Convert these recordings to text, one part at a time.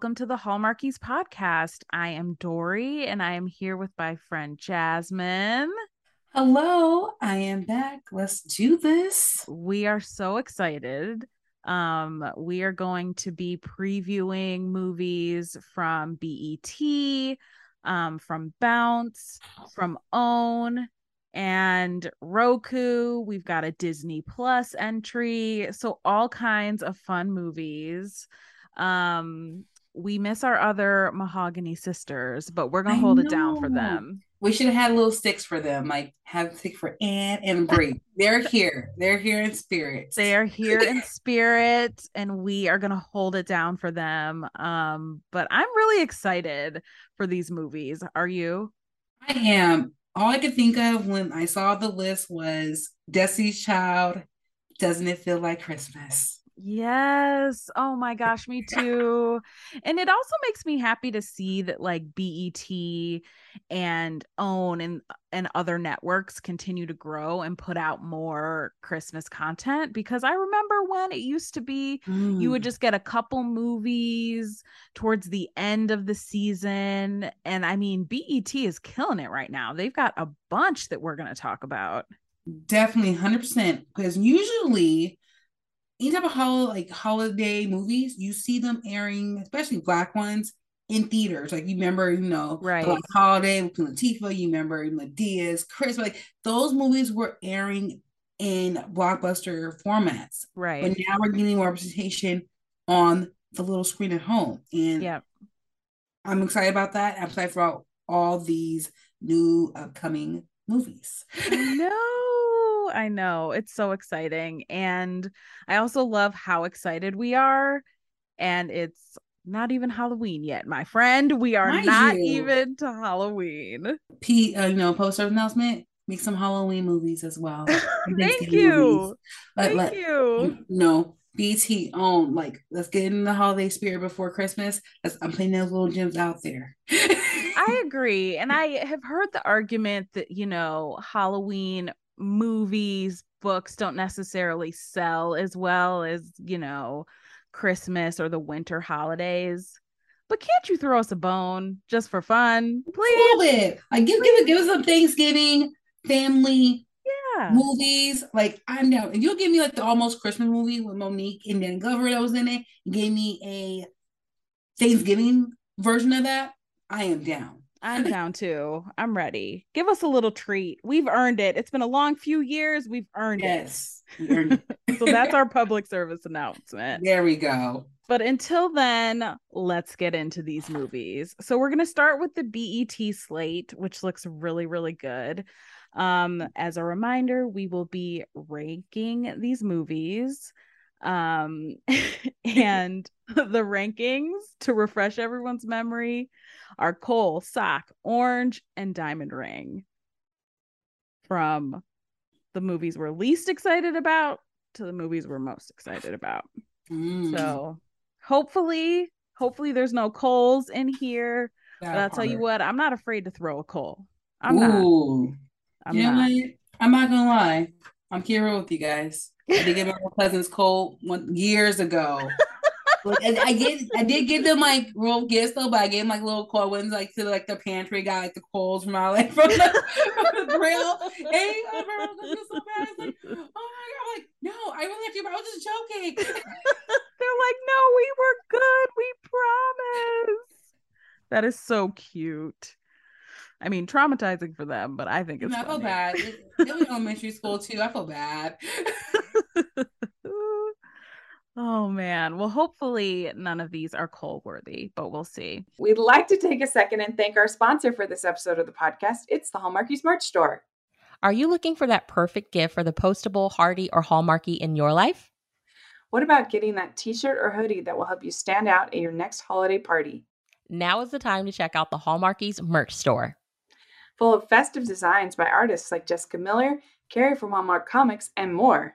welcome to the Hallmarkies podcast. I am Dory and I am here with my friend Jasmine. Hello, I am back. Let's do this. We are so excited. Um, we are going to be previewing movies from BET, um, from Bounce, from Own, and Roku. We've got a Disney Plus entry. So all kinds of fun movies. Um, we miss our other mahogany sisters, but we're gonna I hold it down for them. We should have had little sticks for them, like have a stick for Anne and Brie. They're here. They're here in spirit. They are here in spirit, and we are gonna hold it down for them. Um, but I'm really excited for these movies. Are you? I am. All I could think of when I saw the list was Destiny's Child. Doesn't it feel like Christmas? Yes. Oh my gosh, me too. And it also makes me happy to see that like BET and OWN and and other networks continue to grow and put out more Christmas content because I remember when it used to be you would Mm. just get a couple movies towards the end of the season and I mean BET is killing it right now. They've got a bunch that we're going to talk about. Definitely 100%. Because usually, any type of like holiday movies, you see them airing, especially black ones, in theaters. Like you remember, you know, Right. Black Holiday with Latifah, you remember Madea's Chris, like those movies were airing in blockbuster formats. Right. But now we're getting more representation on the little screen at home. And yeah. I'm excited about that. I'm excited for all these new upcoming movies. Know. I know. It's so exciting. And I also love how excited we are. And it's not even Halloween yet, my friend. We are Mind not you. even to Halloween. P, uh, you know, poster announcement. Make some Halloween movies as well. Thank you. Let, Thank let, you. No, BT on like let's get in the holiday spirit before Christmas. Let's, I'm putting those little gems out there. I agree. And I have heard the argument that, you know, Halloween movies, books don't necessarily sell as well as, you know, Christmas or the winter holidays. But can't you throw us a bone just for fun? a Please. little bit. Like give give give us some Thanksgiving family Yeah. movies. Like I'm down. If you'll give me like the almost Christmas movie with Mo'Nique and Dan Glover that was in it, gave me a Thanksgiving version of that, I am down. I'm down too. I'm ready. Give us a little treat. We've earned it. It's been a long few years. We've earned Yes. we earned it. it. So that's our public service announcement. there we go. But until then, let's get into these movies. So we're going to start with the BET slate, which looks really, really good. Um, as a reminder, we will be ranking these movies. Um, and the rankings to refresh everyone's memory are Coal, Sock, Orange, and Diamond Ring. From the movies we're least excited about to the movies we're most excited about. Mm, So hopefully, hopefully there's no coals in here. that But I'll tell you what, I'm not afraid to throw a coal. I'm not. I'm you know not. what? I'm not gonna lie. I'm here with you guys. I did give my cousins cold one years ago. I, I get, I did give them like real gifts though, but I gave them like little cold ones, like to like the pantry. Got like the coals from our like from the, from the grill. Hey, I remember so bad. I was like, oh my god, I'm like, no, I really have to. I was just joking. They're like, no, we were good. We promise. That is so cute. I mean, traumatizing for them, but I think it's I feel bad. It, it was elementary school too. I feel bad. oh man. Well, hopefully none of these are coal worthy, but we'll see. We'd like to take a second and thank our sponsor for this episode of the podcast. It's the Hallmarkies merch store. Are you looking for that perfect gift for the postable, hardy, or hallmarky in your life? What about getting that t shirt or hoodie that will help you stand out at your next holiday party? Now is the time to check out the Hallmarkies merch store. Full of festive designs by artists like Jessica Miller, Carrie from Hallmark Comics, and more.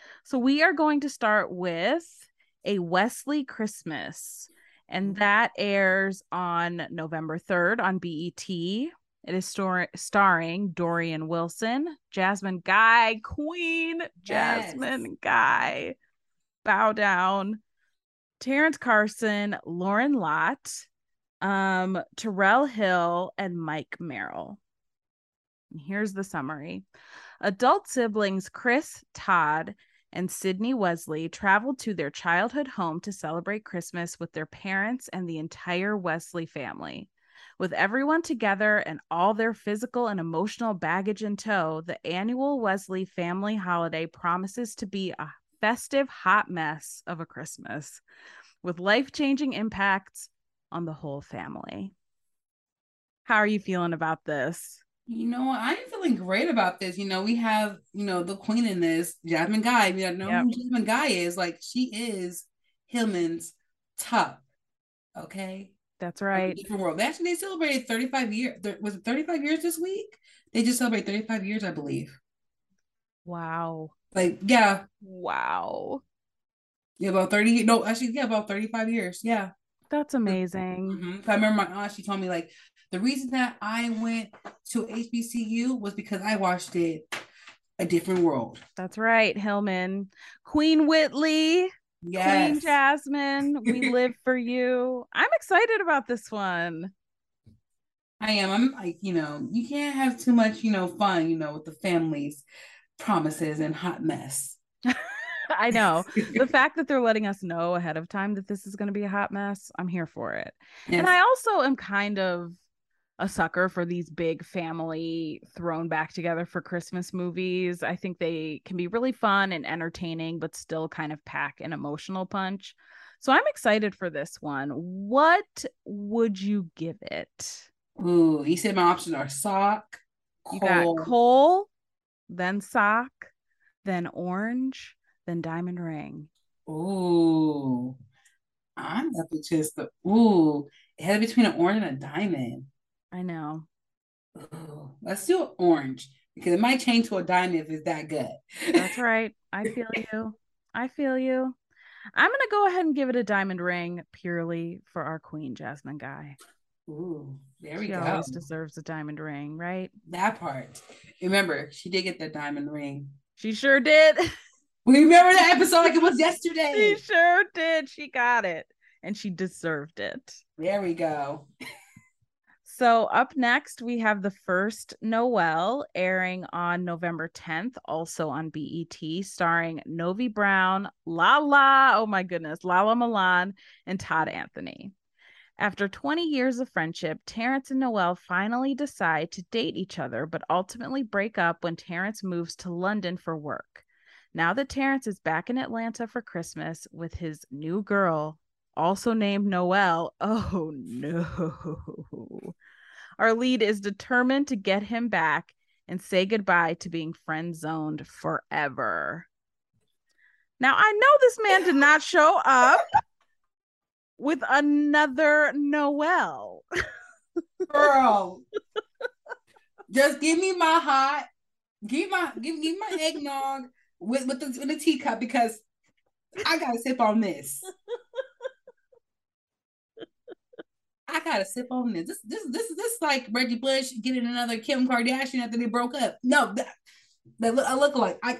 So we are going to start with a Wesley Christmas, and that airs on November 3rd on BET. It is star- starring Dorien Wilson, Jasmine Guy, Queen Jasmine Guy, Bow Down, Terrence Carson, Lauren Lott, um, Terrell Hill, and Mike Merrill. Here's the summary. Adult siblings Chris, Todd, and Sydney Wesley traveled to their childhood home to celebrate Christmas with their parents and the entire Wesley family. With everyone together and all their physical and emotional baggage in tow, the annual Wesley family holiday promises to be a festive hot mess of a Christmas with life changing impacts on the whole family. How are you feeling about this? You know, I'm feeling great about this. You know, we have, you know, the queen in this, Jasmine Guy. We don't know yep. who Jasmine Guy is. Like, she is Hillman's top. Okay. That's right. Different world. Actually, they celebrated 35 years. Was it 35 years this week? They just celebrated 35 years, I believe. Wow. Like, yeah. Wow. Yeah, about 30. No, actually, yeah, about 35 years. Yeah. That's amazing. Mm-hmm. I remember my aunt, she told me, like, the reason that I went to HBCU was because I watched it A Different World. That's right, Hillman. Queen Whitley. Yes. Queen Jasmine, we live for you. I'm excited about this one. I am. I'm like, you know, you can't have too much, you know, fun, you know, with the family's promises and hot mess. I know. the fact that they're letting us know ahead of time that this is going to be a hot mess, I'm here for it. Yes. And I also am kind of a sucker for these big family thrown back together for Christmas movies. I think they can be really fun and entertaining, but still kind of pack an emotional punch. So I'm excited for this one. What would you give it? Ooh, you said my options are sock. Coal. You got coal, then sock, then orange, then diamond ring. Ooh, I'm up to just the ooh. It had between an orange and a diamond. I know. Ooh, let's do orange because it might change to a diamond if it's that good. That's right. I feel you. I feel you. I'm gonna go ahead and give it a diamond ring purely for our queen Jasmine Guy. Ooh, there we she go. always deserves a diamond ring, right? That part. Remember, she did get the diamond ring. She sure did. We remember that episode like it was yesterday. She sure did. She got it. And she deserved it. There we go. So, up next, we have the first Noel airing on November 10th, also on BET, starring Novi Brown, Lala, oh my goodness, Lala Milan, and Todd Anthony. After 20 years of friendship, Terrence and Noel finally decide to date each other, but ultimately break up when Terrence moves to London for work. Now that Terrence is back in Atlanta for Christmas with his new girl, also named Noel, oh no. Our lead is determined to get him back and say goodbye to being friend zoned forever. Now, I know this man did not show up with another Noel. Girl, just give me my hot, give my give, give my eggnog with with the, with the teacup because I gotta sip on this. I gotta sip on this. This this this this like Reggie Bush getting another Kim Kardashian after they broke up. No, that, that look, I look like I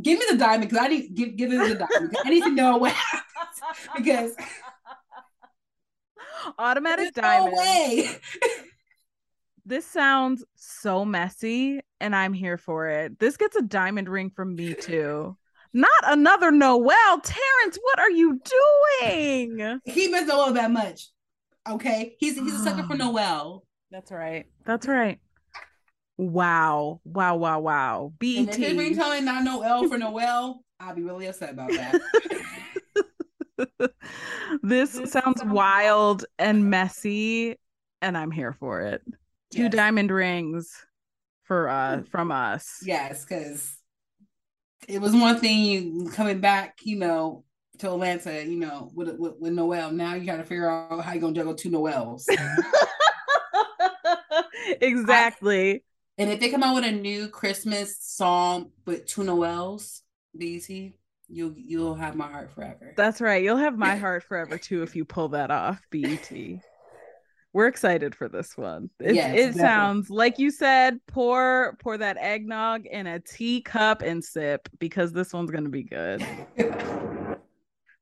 give me the diamond because I need give give it the diamond. I need to know what happens because automatic diamond. No way. this sounds so messy, and I'm here for it. This gets a diamond ring from me too. Not another Noel. Terrence, what are you doing? He missed Noel that much. Okay. He's he's a sucker for Noel. That's right. That's right. Wow. Wow. Wow. Wow. BET. And if his ringtone not Noel for Noel, I'll be really upset about that. this, this sounds wild and messy, and I'm here for it. Two diamond rings for uh from us. Yes, because it was one thing you coming back, you know, to Atlanta, you know, with, with with Noel. Now you got to figure out how you're gonna juggle two Noels. exactly. I, and if they come out with a new Christmas song with two Noels, BT, you'll you'll have my heart forever. That's right. You'll have my heart forever too if you pull that off, BET. We're excited for this one. It, yes, it sounds like you said, pour pour that eggnog in a teacup and sip because this one's gonna be good.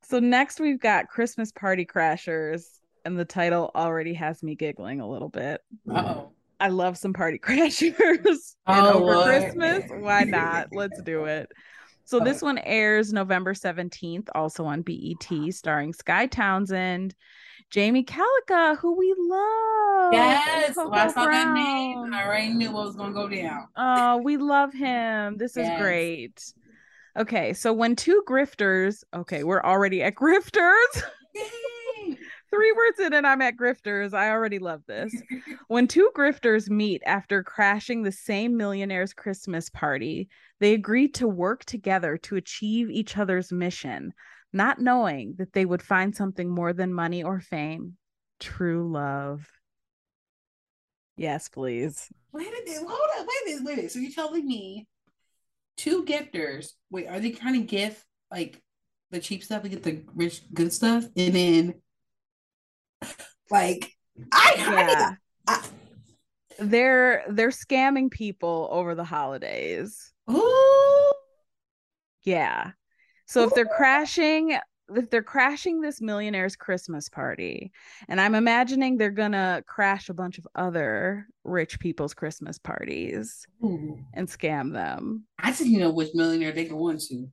so next we've got Christmas Party Crashers, and the title already has me giggling a little bit. Oh. I love some party crashers oh, over Lord. Christmas. Why not? Let's do it. So this one airs November 17th, also on BET, starring Skye Townsend, Jaime Callica, who we love. Yes, well, I saw that name. I already knew what was going to go down. Oh, we love him. This yes. is great. Okay, so when two grifters, okay, we're already at grifters. Three words in and I'm at grifters. I already love this. when two grifters meet after crashing the same millionaire's Christmas party, they agree to work together to achieve each other's mission, not knowing that they would find something more than money or fame true love. Yes, please. Wait a minute. Hold up. Wait a minute. Wait a minute. So you're telling me two gifters, wait, are they trying to gift like the cheap stuff and get the rich good stuff? And then like I, yeah. I, I, they're they're scamming people over the holidays. Ooh. Yeah. So Ooh. if they're crashing if they're crashing this millionaire's Christmas party, and I'm imagining they're gonna crash a bunch of other rich people's Christmas parties Ooh. and scam them. I just you know which millionaire they go on to.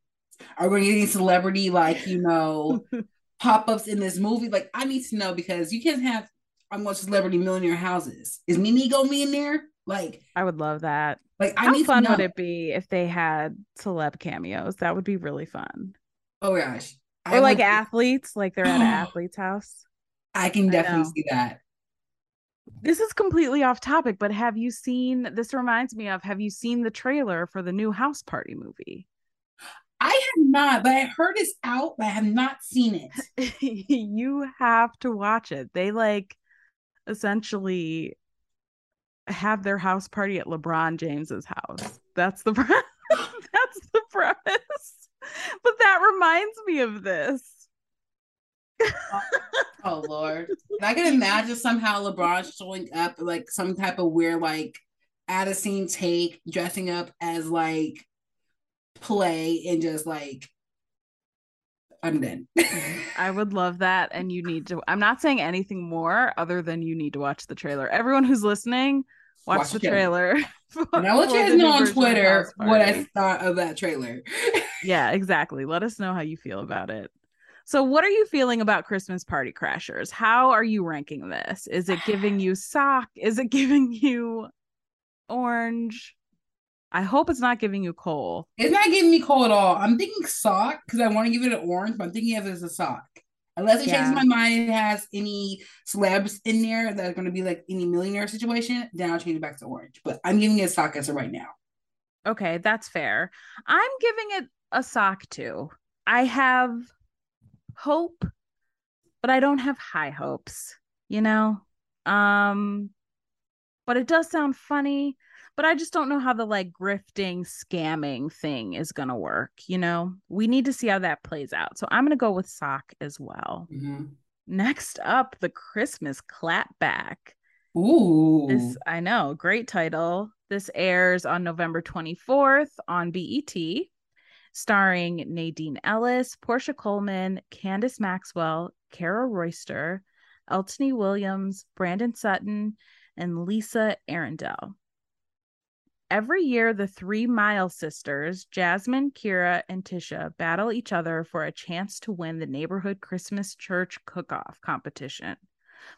Are we getting celebrity like you know pop-ups in this movie? Like, I need to know because you can't have I'm going to celebrity millionaire houses. Is Mimi gonna be in there? Like, I would love that. Like, I how fun would it be if they had celeb cameos? That would be really fun. Oh gosh, or I like would... athletes, like they're at an athlete's house. I can definitely I see that. This is completely off topic, but have you seen? This reminds me of. Have you seen the trailer for the new House Party movie? I have not, but I heard it's out, but I have not seen it. you have to watch it. They like essentially have their house party at LeBron James's house. That's the pre- that's the premise. But that reminds me of this. oh, oh Lord. And I can imagine somehow LeBron showing up like some type of weird like at a scene take, dressing up as like play and just like I'm done. I would love that. And you need to, I'm not saying anything more other than you need to watch the trailer. Everyone who's listening, watch, watch the trailer. and I'll let you guys know on Twitter what I thought of that trailer. yeah, exactly. Let us know how you feel about it. So, what are you feeling about Christmas Party Crashers? How are you ranking this? Is it giving you sock? Is it giving you orange? I hope it's not giving you coal. It's not giving me coal at all. I'm thinking sock because I want to give it an orange, but I'm thinking of it as a sock. Unless it yeah. changes my mind, it has any celebs in there that are going to be like any millionaire situation, then I'll change it back to orange. But I'm giving it a sock as of right now. Okay, that's fair. I'm giving it a sock too. I have hope, but I don't have high hopes, you know? Um, but it does sound funny but I just don't know how the like grifting, scamming thing is going to work. You know, we need to see how that plays out. So I'm going to go with sock as well. Mm-hmm. Next up, the Christmas clapback. Ooh. This, I know, great title. This airs on November 24th on BET, starring Nadine Ellis, Porscha Coleman, Candice Maxwell, Kara Royster, Eltony Williams, Brandon Sutton, and Lisa Arrindell. Every year, the three Mile sisters, Jasmine, Kira, and Tisha, battle each other for a chance to win the neighborhood Christmas church cook off competition.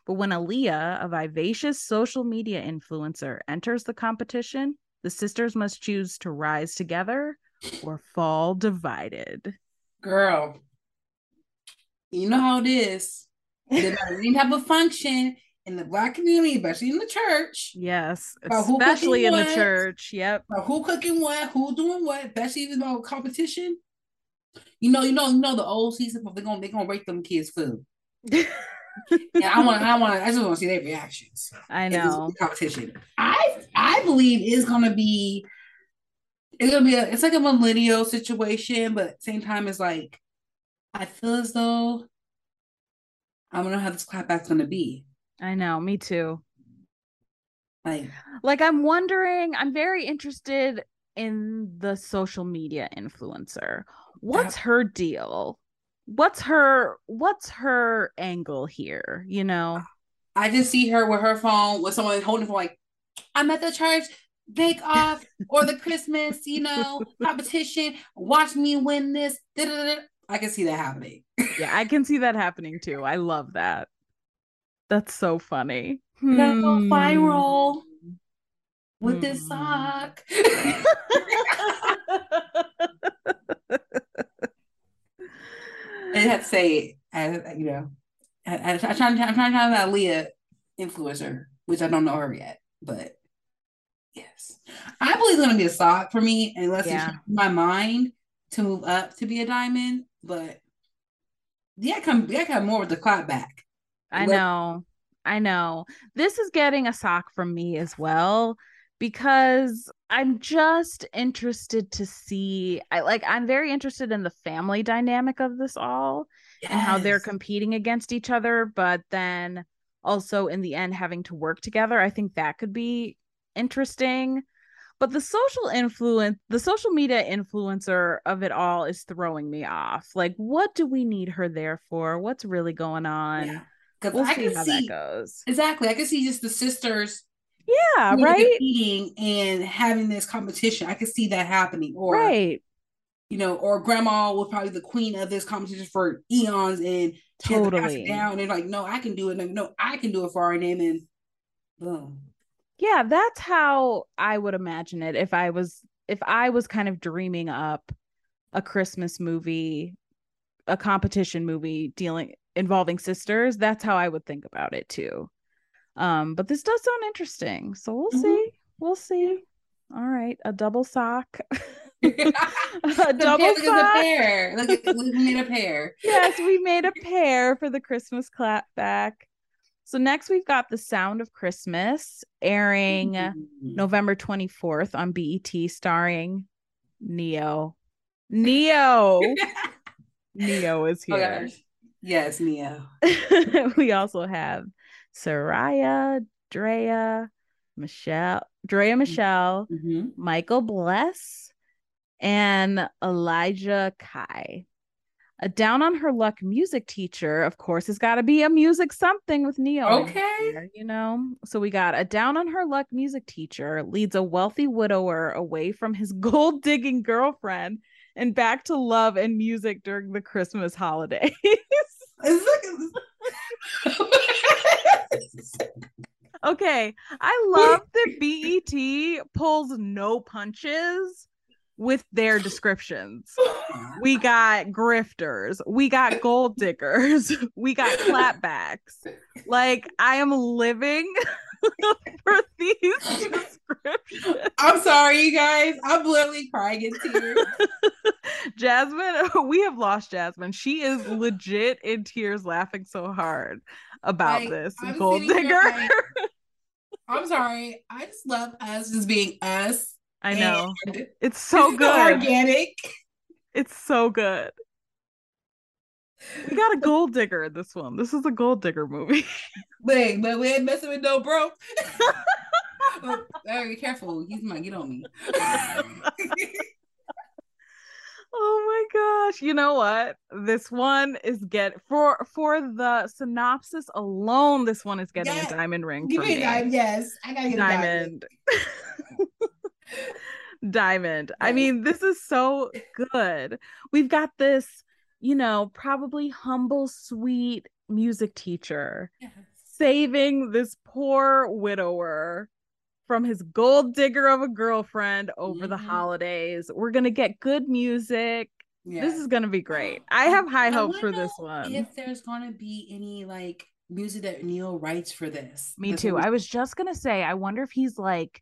But when Aaliyah, a vivacious social media influencer, enters the competition, the sisters must choose to rise together or fall divided. Girl, you know how it is. They didn't have a function in the black community, especially in the church. Yes, especially in what, the church. Yep. who cooking what, who doing what, especially even about competition. You know, you know, you know the old season. They're gonna they're gonna rate them kids food. and I want, I want, I just want to see their reactions. I know. competition. I I believe is gonna be. It's gonna be a. It's like a millennial situation, but same time, it's like I feel as though I don't know how this clapback's gonna be. I know. Me too. Like, Like I'm wondering, I'm very interested in the social media influencer. What's her deal? What's her what's her angle here, you know? I just see her with her phone with someone holding for like, I'm at the church bake off or the Christmas, you know, competition. Watch me win this. Da-da-da-da. I can see that happening. Yeah, I can see that happening too. I love that. That's so funny. We gotta go Hmm. viral with this Hmm. sock. I have to say, I, you know, I, I, I'm trying, I'm trying to have that Leah influencer, which I don't know her yet, but yes, I believe it's gonna be a sock for me, unless Yeah. it's my mind to move up to be a diamond. But yeah, come, yeah, I come more with the clap back. I Let- know. I know. This is getting a sock from me as well because I'm just interested to see I like I'm very interested in the family dynamic of this all and how they're competing against each other but then also in the end having to work together. I think that could be interesting. But the social influence, the social media influencer of it all is throwing me off. Like what do we need her there for? What's really going on? Yeah. Because We'll I see can how see that goes. exactly. I can see just the sisters Yeah, right. competing and having this competition. I can see that happening. Or Right. you know, or grandma was probably the queen of this competition for eons and she had to pass Totally. down. And like, no, I can do it. No, no, I can do it for our name. And boom. Yeah, that's how I would imagine it if I was if I was kind of dreaming up a Christmas movie, a competition movie dealing involving sisters, that's how I would think about it too. Um, but this does sound interesting. So we'll Mhm. see. We'll see. All right, a double sock. A double look at the sock. pair. Look at we made a pair. yes, we made a pair for the Christmas clapback. So next we've got The Sound of Christmas airing Mm. November 24th on BET starring Ne-Yo. Ne-Yo. Ne-Yo is Oh here. gosh. Yes, Ne-Yo. we also have Soraya, Drea, Michelle, Drea Michelle, Mhm. Michael Bless, and Elijah Kai. A down on her luck music teacher, of course, has got to be a music something with Ne-Yo. Okay. you know. So we got a down on her luck music teacher leads a wealthy widower away from his gold digging girlfriend and back to love and music during the Christmas holidays. Okay, I love that BET pulls no punches with their descriptions. We got grifters, we got gold diggers, we got clapbacks. Like I am living for these descriptions. I'm sorry, you guys. I'm literally crying in tears. Jasmine, we have lost Jasmine. She is legit in tears laughing so hard about Like, this I'm gold digger. like- I'm sorry. I just love us just being us. I know. It's so good. Organic. It's so good. We got a gold digger in this one. This is a gold digger movie. But, but we ain't messing with no broke. But Very careful. He might get on me. oh my gosh. You know what? This one is get for for the synopsis alone, this one is getting Yeah. a diamond ring Give for me a diamond. Yes. I gotta get a diamond. diamond. diamond. I mean, this is so good. We've got this, you know, probably humble, sweet music teacher Yes. saving this poor widower from his gold digger of a girlfriend over the Mhm. holidays. We're going to get good music. This is going to be great. I have high hopes for this one. If there's gonna be any like music that Ne-Yo writes for this. Me That's too. I was just going to say, I wonder if he's like,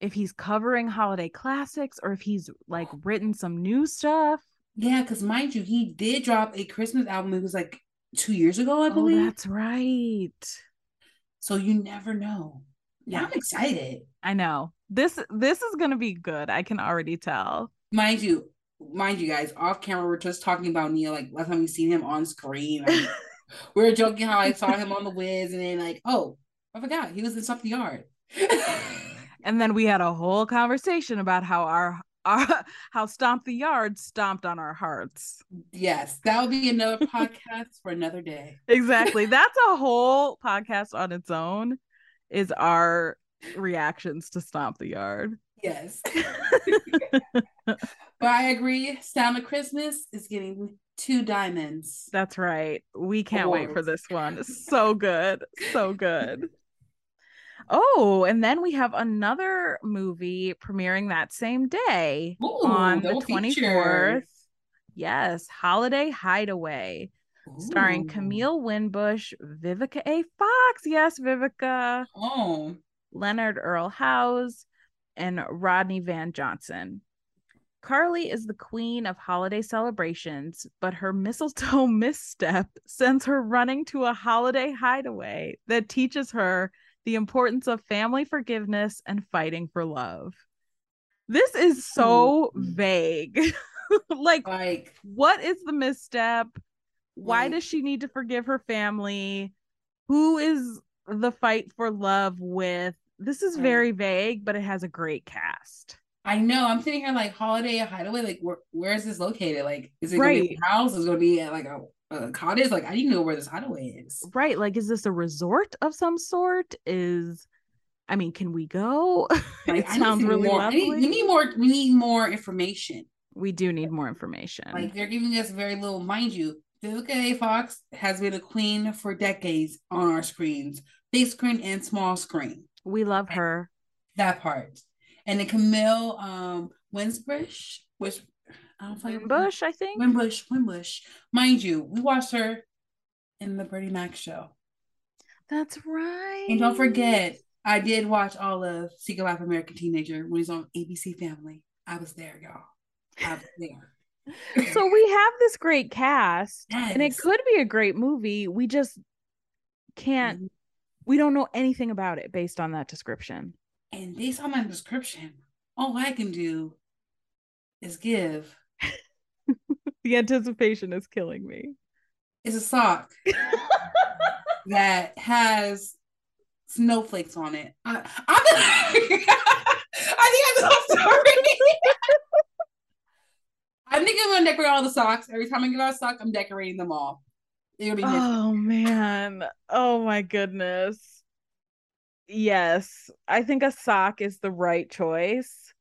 if he's covering holiday classics or if he's like written some new stuff. Yeah, because mind you, he did drop a Christmas album. It was like two years ago, I Oh, believe. that's right. So you never know. Yeah. I'm excited. I know. This this is gonna be good. I can already tell. Mind you, mind you guys, off camera, we're just talking about Ne-Yo. Like last time we seen him on screen, like, we were joking how I saw him on the Wiz, and then like, oh, I forgot he was in Something Yard. And then we had a whole conversation about how our our how Stomp the Yard stomped on our hearts. yes, that will be another podcast for another day. Exactly. That's a whole podcast on its own. Is our reactions to Stomp the Yard. Yes, but I agree. Sound of Christmas is getting two diamonds. That's right. We can't wait for this one. So good. So good. Oh, and then we have another movie premiering that same day Ooh, on the 24th. feature. Yes, Holiday Hideaway, starring Camille Winbush, Vivica A. Fox. Yes, Vivica, Oh, Leonard Earl Howze, and Rodney Van Johnson. Carly is the queen of holiday celebrations, but her mistletoe misstep sends her running to a holiday hideaway that teaches her the importance of family forgiveness and fighting for love. This is so vague. like, like what is the misstep? Why Right. does she need to forgive her family? Who is the fight for love with? This is Right. very vague, but it has a great cast. I know. I'm sitting here like holiday hideaway. Like where where is this located? Like is it gonna be a house? Is it gonna be at like a, a cottage? Like I didn't know where this hideaway is. Right. Like, is this a resort of some sort? Is, I mean, can we go? Like, it sounds really more. Lovely. need- we need more. We need more information. we do need more information. Like they're giving us very little. Mind you, Vivica A. Fox has been a queen for decades on our screens, big screen and small screen. we love her. That part. And then Camille um Winsbush, which I don't know if I- Bush, I think. Wimbush, Wimbush. Mind you, we watched her in the Bernie Mac show. That's right. And don't forget, I did watch all of Secret Life American Teenager when he's on ABC Family. I was there, y'all. I was there. So we have this great cast, and it could be a great movie. We just can't. Mm-hmm. We don't know anything about it based on that description. And based on my description, all I can do is give The anticipation is killing me. is a sock that has snowflakes on it. I, I'm I think I'm so sorry. I think I'm gonna decorate all the socks. Every time I get out a sock, I'm decorating them all. It'll be different. Oh man. Oh my goodness. Yes, I think a sock is the right choice.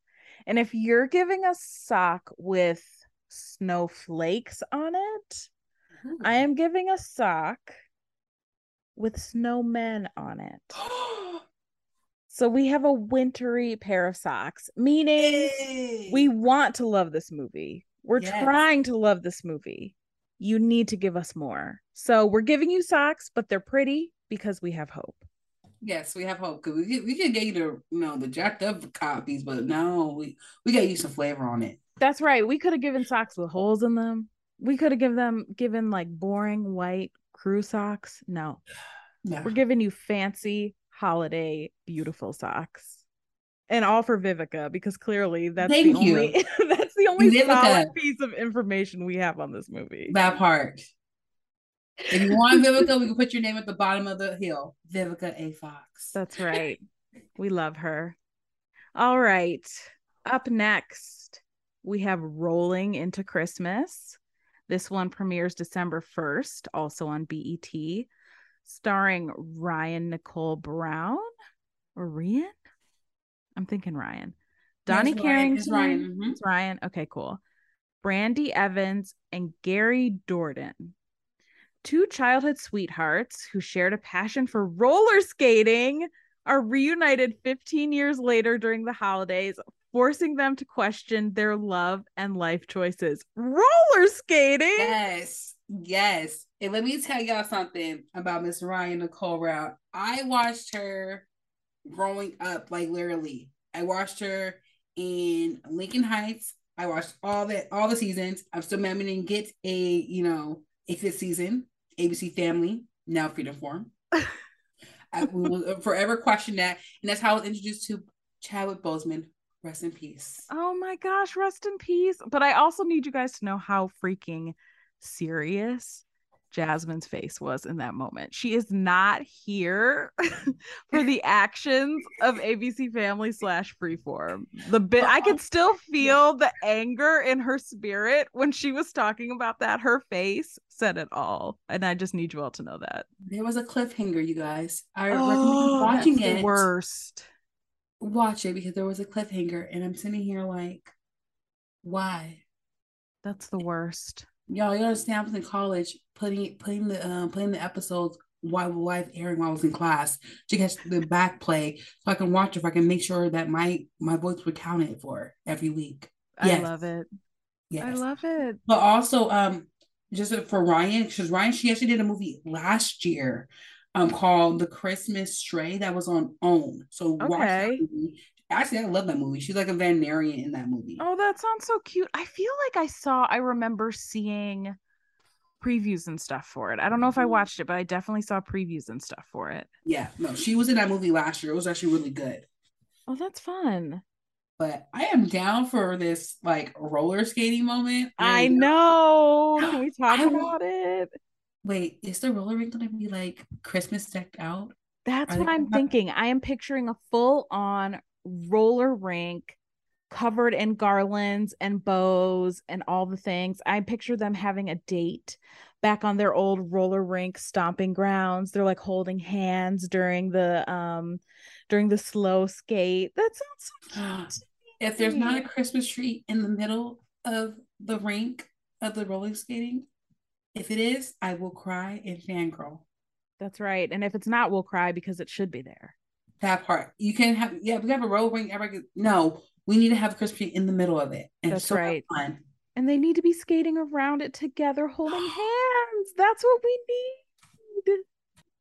And if you're giving a sock with snowflakes on it, I am giving a sock with snowmen on it. So we have a wintry pair of socks, meaning we want to love this movie. We're Yes. trying to love this movie. You need to give us more. So we're giving you socks, but they're pretty because we have hope. yes, we have hope because we we could get you the you know the jacked up copies, but no, we we got you some flavor on it. That's right. We could have given socks with holes in them. We could have given them given like boring white crew socks. No, Yeah. we're giving you fancy holiday beautiful socks. And all for Vivica because clearly that's Thank the you. only that's the only solid piece of information we have on this movie. That part. If you want Vivica, we can put your name at the bottom of the hill. Vivica A. Fox. That's right. we love her. All right. Up next, we have Rolling into Christmas. This one premieres December 1st, also on BET, starring Ryan Nicole Brown or Rian? I'm thinking Ryan. Donnie It's Ryan. Carrington. It's Ryan. mhm. It's Ryan. Okay, cool. Brandy Evans and Gary Dourdan. Two childhood sweethearts who shared a passion for roller skating are reunited 15 years later during the holidays, forcing them to question their love and life choices. Roller skating? Yes. Yes. And let me tell y'all something about Miss Ryan Nicole Brown. I watched her growing up, like literally. I watched her in Lincoln Heights. I watched all the all the seasons. I'm still managing to get a you know a fifth season. ABC Family now Freedomform. I we will forever question that, and that's how I was introduced to Chadwick Boseman. Rest in peace. Oh my gosh, rest in peace. But I also need you guys to know how freaking serious Jasmine's face was in that moment. She is not here for the actions of ABC Family slash Freeform. The bit I could still feel the anger in her spirit when she was talking about that. Her face said it all, and I just need you all to know that. There was a cliffhanger, you guys. I Oh, recommend watching it. worst. Watch it because there was a cliffhanger, and I'm sitting here like, why? That's the worst. Y'all, you understand? I was in college putting putting the um putting the episodes while live airing while I was in class to catch the back play so I can watch it if I can make sure that my my votes were counted for every week. I love it. Yes. I love it. But also, um, just for Ryan, because Ryan, she actually did a movie last year, um, called The Christmas Stray that was on OWN. So watch that Okay. movie. Actually, I love that movie. She's like a veterinarian in that movie. Oh, that sounds so cute. I feel like I saw, I remember seeing previews and stuff for it. I don't know if I Mhm. watched it, but I definitely saw previews and stuff for it. Yeah, no, she was in that movie last year. It was actually really good. Oh, that's fun. But I am down for this like roller skating moment. I know. Can we talk I about it? Wait, is the roller rink gonna be like Christmas decked out? That's Are what I'm gonna thinking. I am picturing a full on roller rink covered in garlands and bows and all the things. I picture them having a date back on their old roller rink stomping grounds. They're like holding hands during the um during the slow skate. That sounds so if there's not a. Christmas tree in the middle of the rink of the roller skating, if it is, I will cry and fangirl. That's right. And if it's not, we'll cry because it should be there. That part. You can have yeah, we have a roller rink. Every no, we need to have Christmas in the middle of it. And That's so right. Fun. And they need to be skating around it together, holding hands. That's what we need.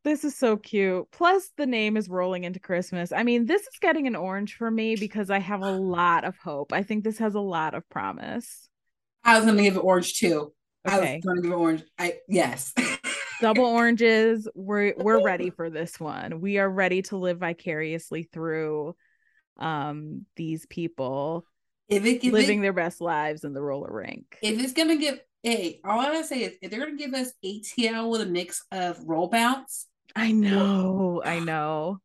This is so cute. Plus, the name is rolling into Christmas. I mean, this is getting an orange for me because I have a lot of hope. I think this has a lot of promise. I was gonna give it orange too. I Okay. was gonna give it orange. I yes. Double oranges. We're we're ready for this one. We are ready to live vicariously through um these people if it if living it, their best lives in the roller rink. if it's gonna give hey, all I gotta say is if they're gonna give us ATL with a mix of roll bounce, I know, I know.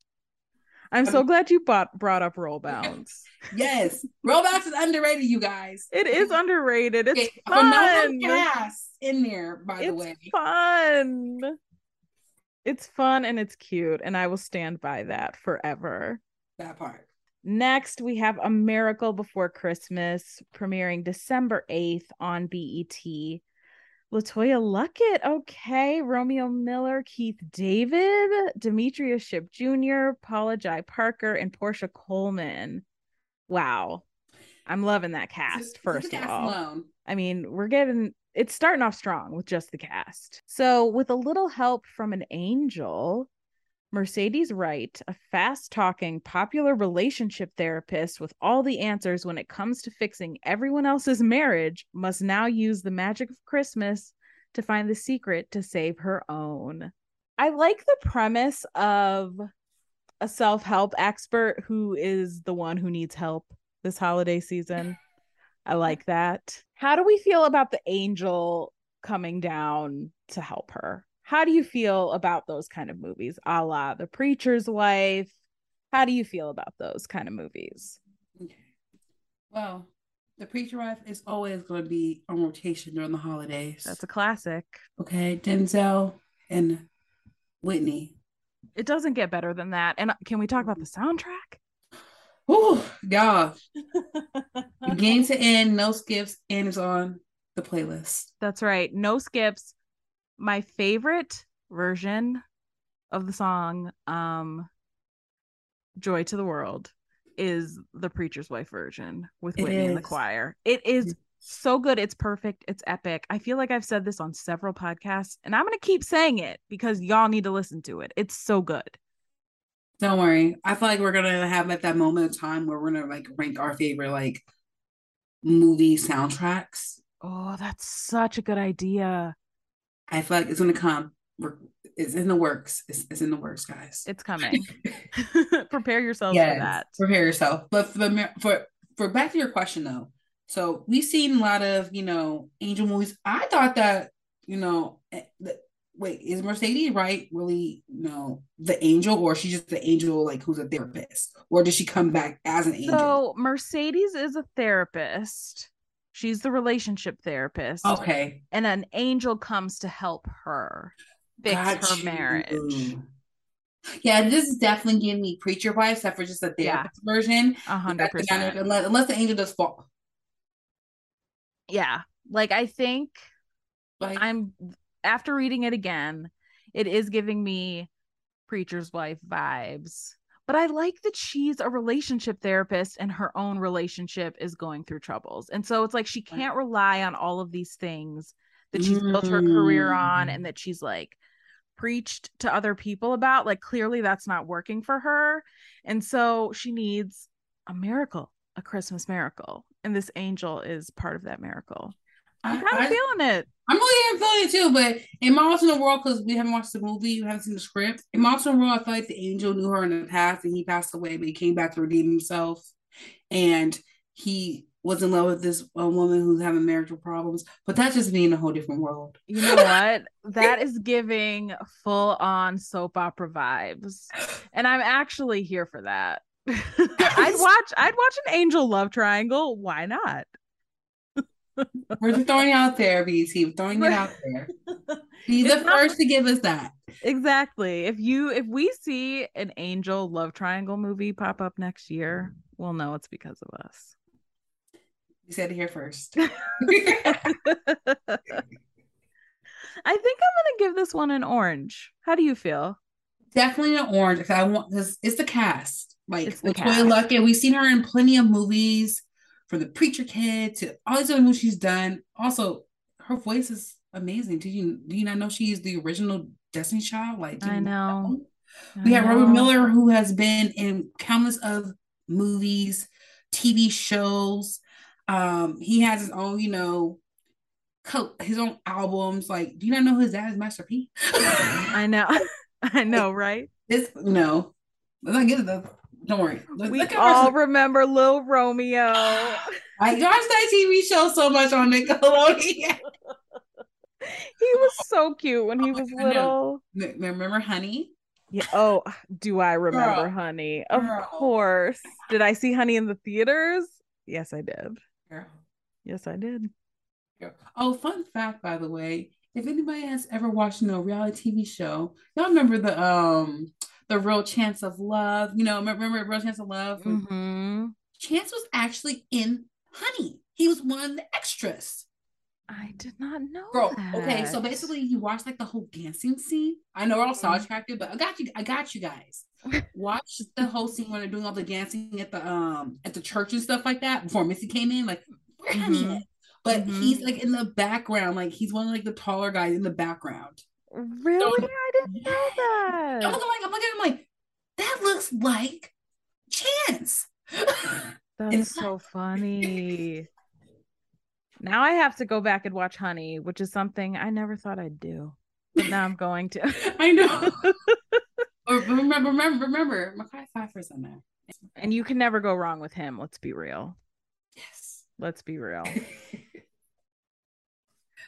I'm so glad you bought brought up roll bounce. yes, roll bounce is underrated, you guys. It is underrated. It's fun. cast in there, by the It's way. fun. It's fun and it's cute, and I will stand by that forever. That part. Next, we have A Miracle Before Christmas, premiering December 8th on BET. LeToya Luckett, okay. Romeo Miller, Keith David, Demetria Ship Jr., Paula Jai Parker, and Porscha Coleman. Wow. I'm loving that cast, first of all. alone. I mean, we're getting it's starting off strong with just the cast. So, with a little help from an angel, Mercedes Wright, a fast talking, popular relationship therapist with all the answers when it comes to fixing everyone else's marriage, must now use the magic of Christmas to find the secret to save her own. I like the premise of a self help expert who is the one who needs help this holiday season. I like that. How do we feel about the angel coming down to help her? How do you feel about those kind of movies, a la The Preacher's Wife? How do you feel about those kind of movies? Well, the preacher wife is always going to be on rotation during the holidays. That's a classic. okay. Denzel and Whitney. It doesn't get better than that. And uh, can we talk about the soundtrack? Whew, y'all. Beginning to end, no skips, and it's on the playlist. That's right. No skips. My favorite version of the song, um, Joy to the World, is the Preacher's Wife version with Whitney and the choir. It is so good. It's perfect. It's epic. I feel like I've said this on several podcasts, and I'm going to keep saying it because y'all need to listen to it. It's so good. Don't worry. I feel like we're gonna have at that moment of time where we're gonna like rank our favorite like movie soundtracks. Oh, that's such a good idea. I feel like it's gonna come. We're, it's in the works. It's, it's in the works, guys. It's coming. Prepare yourselves yes, for that. prepare yourself. But for, for for back to your question though, so we've seen a lot of you know angel movies. I thought that you know, eh, the, wait, is Mercedes right? Really, you know, the angel, or she's just the angel like who's a therapist, or does she come back as an angel? So Mercedes is a therapist. She's the relationship therapist. okay, And an angel comes to help her fix Got her you. marriage. Yeah, this is definitely giving me preacher vibes, except for just the Yeah. version. A hundred That's the kind of- percent. Unless, unless the angel does fall. Yeah. Like I think Like, I'm after reading it again, it is giving me preacher's wife vibes. But I like that she's a relationship therapist and her own relationship is going through troubles. And so it's like she can't rely on all of these things that she's built her career on Mm. and that she's like preached to other people about. Like clearly that's not working for her. And so she needs a miracle, a Christmas miracle. And this angel is part of that miracle. I'm kind of feeling it. I'm really feeling it too, but in my alternate world, because we haven't watched the movie, we haven't seen the script. In my alternate world, I feel like the angel knew her in the past and he passed away, but he came back to redeem himself. And he was in love with this uh, woman who's having marital problems. But that's just me in a whole different world. You know what? that is giving full on soap opera vibes. And I'm actually here for that. I'd watch I'd watch an angel love triangle. Why not? We're just throwing it out there, BT. We're throwing it out there. Be the It's not- first to give us that. Exactly. If you if we see an angel love triangle movie pop up next year, we'll know it's because of us. You said it here first. I think I'm gonna give this one an orange. How do you feel? Definitely an orange. 'cause I want because it's the cast. Like It's the LeToya. Luckett. We've seen her in plenty of movies, from the Preacher Kid to all these other movies she's done. Also, her voice is amazing. Do you do you not know she is the original Destiny Child? Like do I you know. We I have Romeo. Miller, who has been in countless of movies, TV shows. Um, he has his own, you know, co- his own albums. Like, do you not know his dad is Master P? I know. I know, right? This no, let's not get it though. Don't worry. Let's We look all our- remember Lil Romeo. I watched that TV show so much on Nickelodeon. He was so cute when he Oh, was little. M- Remember Honey? Yeah. Oh, do I remember Girl. Honey? Of Girl. course. Did I see Honey in the theaters? Yes, I did. Girl, Yes, I did. Oh, fun fact, by the way, if anybody has ever watched you know, a reality TV show, y'all remember the um the Real Chance of Love? You know, remember, Real Chance of Love? hmm Chance was actually in Honey. He was one of the extras. I did not know. Girl, okay, so basically you watch like the whole dancing scene. I know we're all Mhm. sidetracked, but I got you, I got you guys. Watch the whole scene when they're doing all the dancing at the um at the church and stuff like that before Missy came in. Like, where honey Mhm. at? But Mhm. he's like in the background, like he's one of like the taller guys in the background. Really? I didn't know that. I'm looking like I'm looking at him like that looks like Chance. That's so funny. Now I have to go back and watch Honey, which is something I never thought I'd do. But now I'm going to. I know. Or remember, remember, remember, Mekhi Phifer's in there. and you can never go wrong with him. Let's be real. Yes. Let's be real.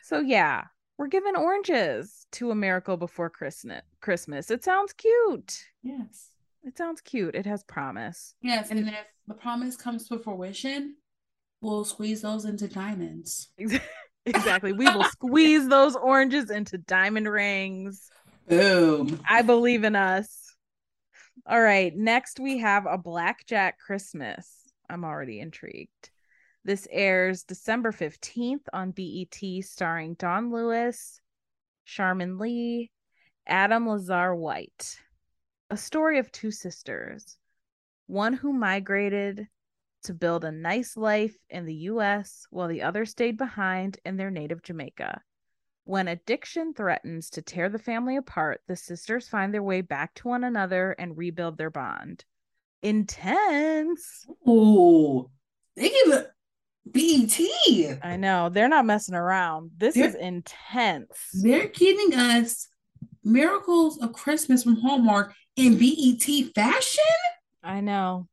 So yeah, we're given oranges to a miracle before Christmas. Christmas. It sounds cute. yes. It sounds cute. It has promise. Yes, and if the promise comes to fruition, we'll squeeze those into diamonds. exactly. We will squeeze those oranges into diamond rings. Boom. I believe in us. All right. Next, we have a Blackjack Christmas. I'm already intrigued. This airs December 15th on BET, starring Don Lewis, Charmin Lee, Adam Lazarre-White. A story of two sisters, one who migrated to build a nice life in the US while the other stayed behind in their native Jamaica. When addiction threatens to tear the family apart, the sisters find their way back to one another and rebuild their bond. Intense. Ooh. They give it BET. I know they're not messing around. This They're- is intense. They're giving us miracles of Christmas from Hallmark in BET fashion. I know.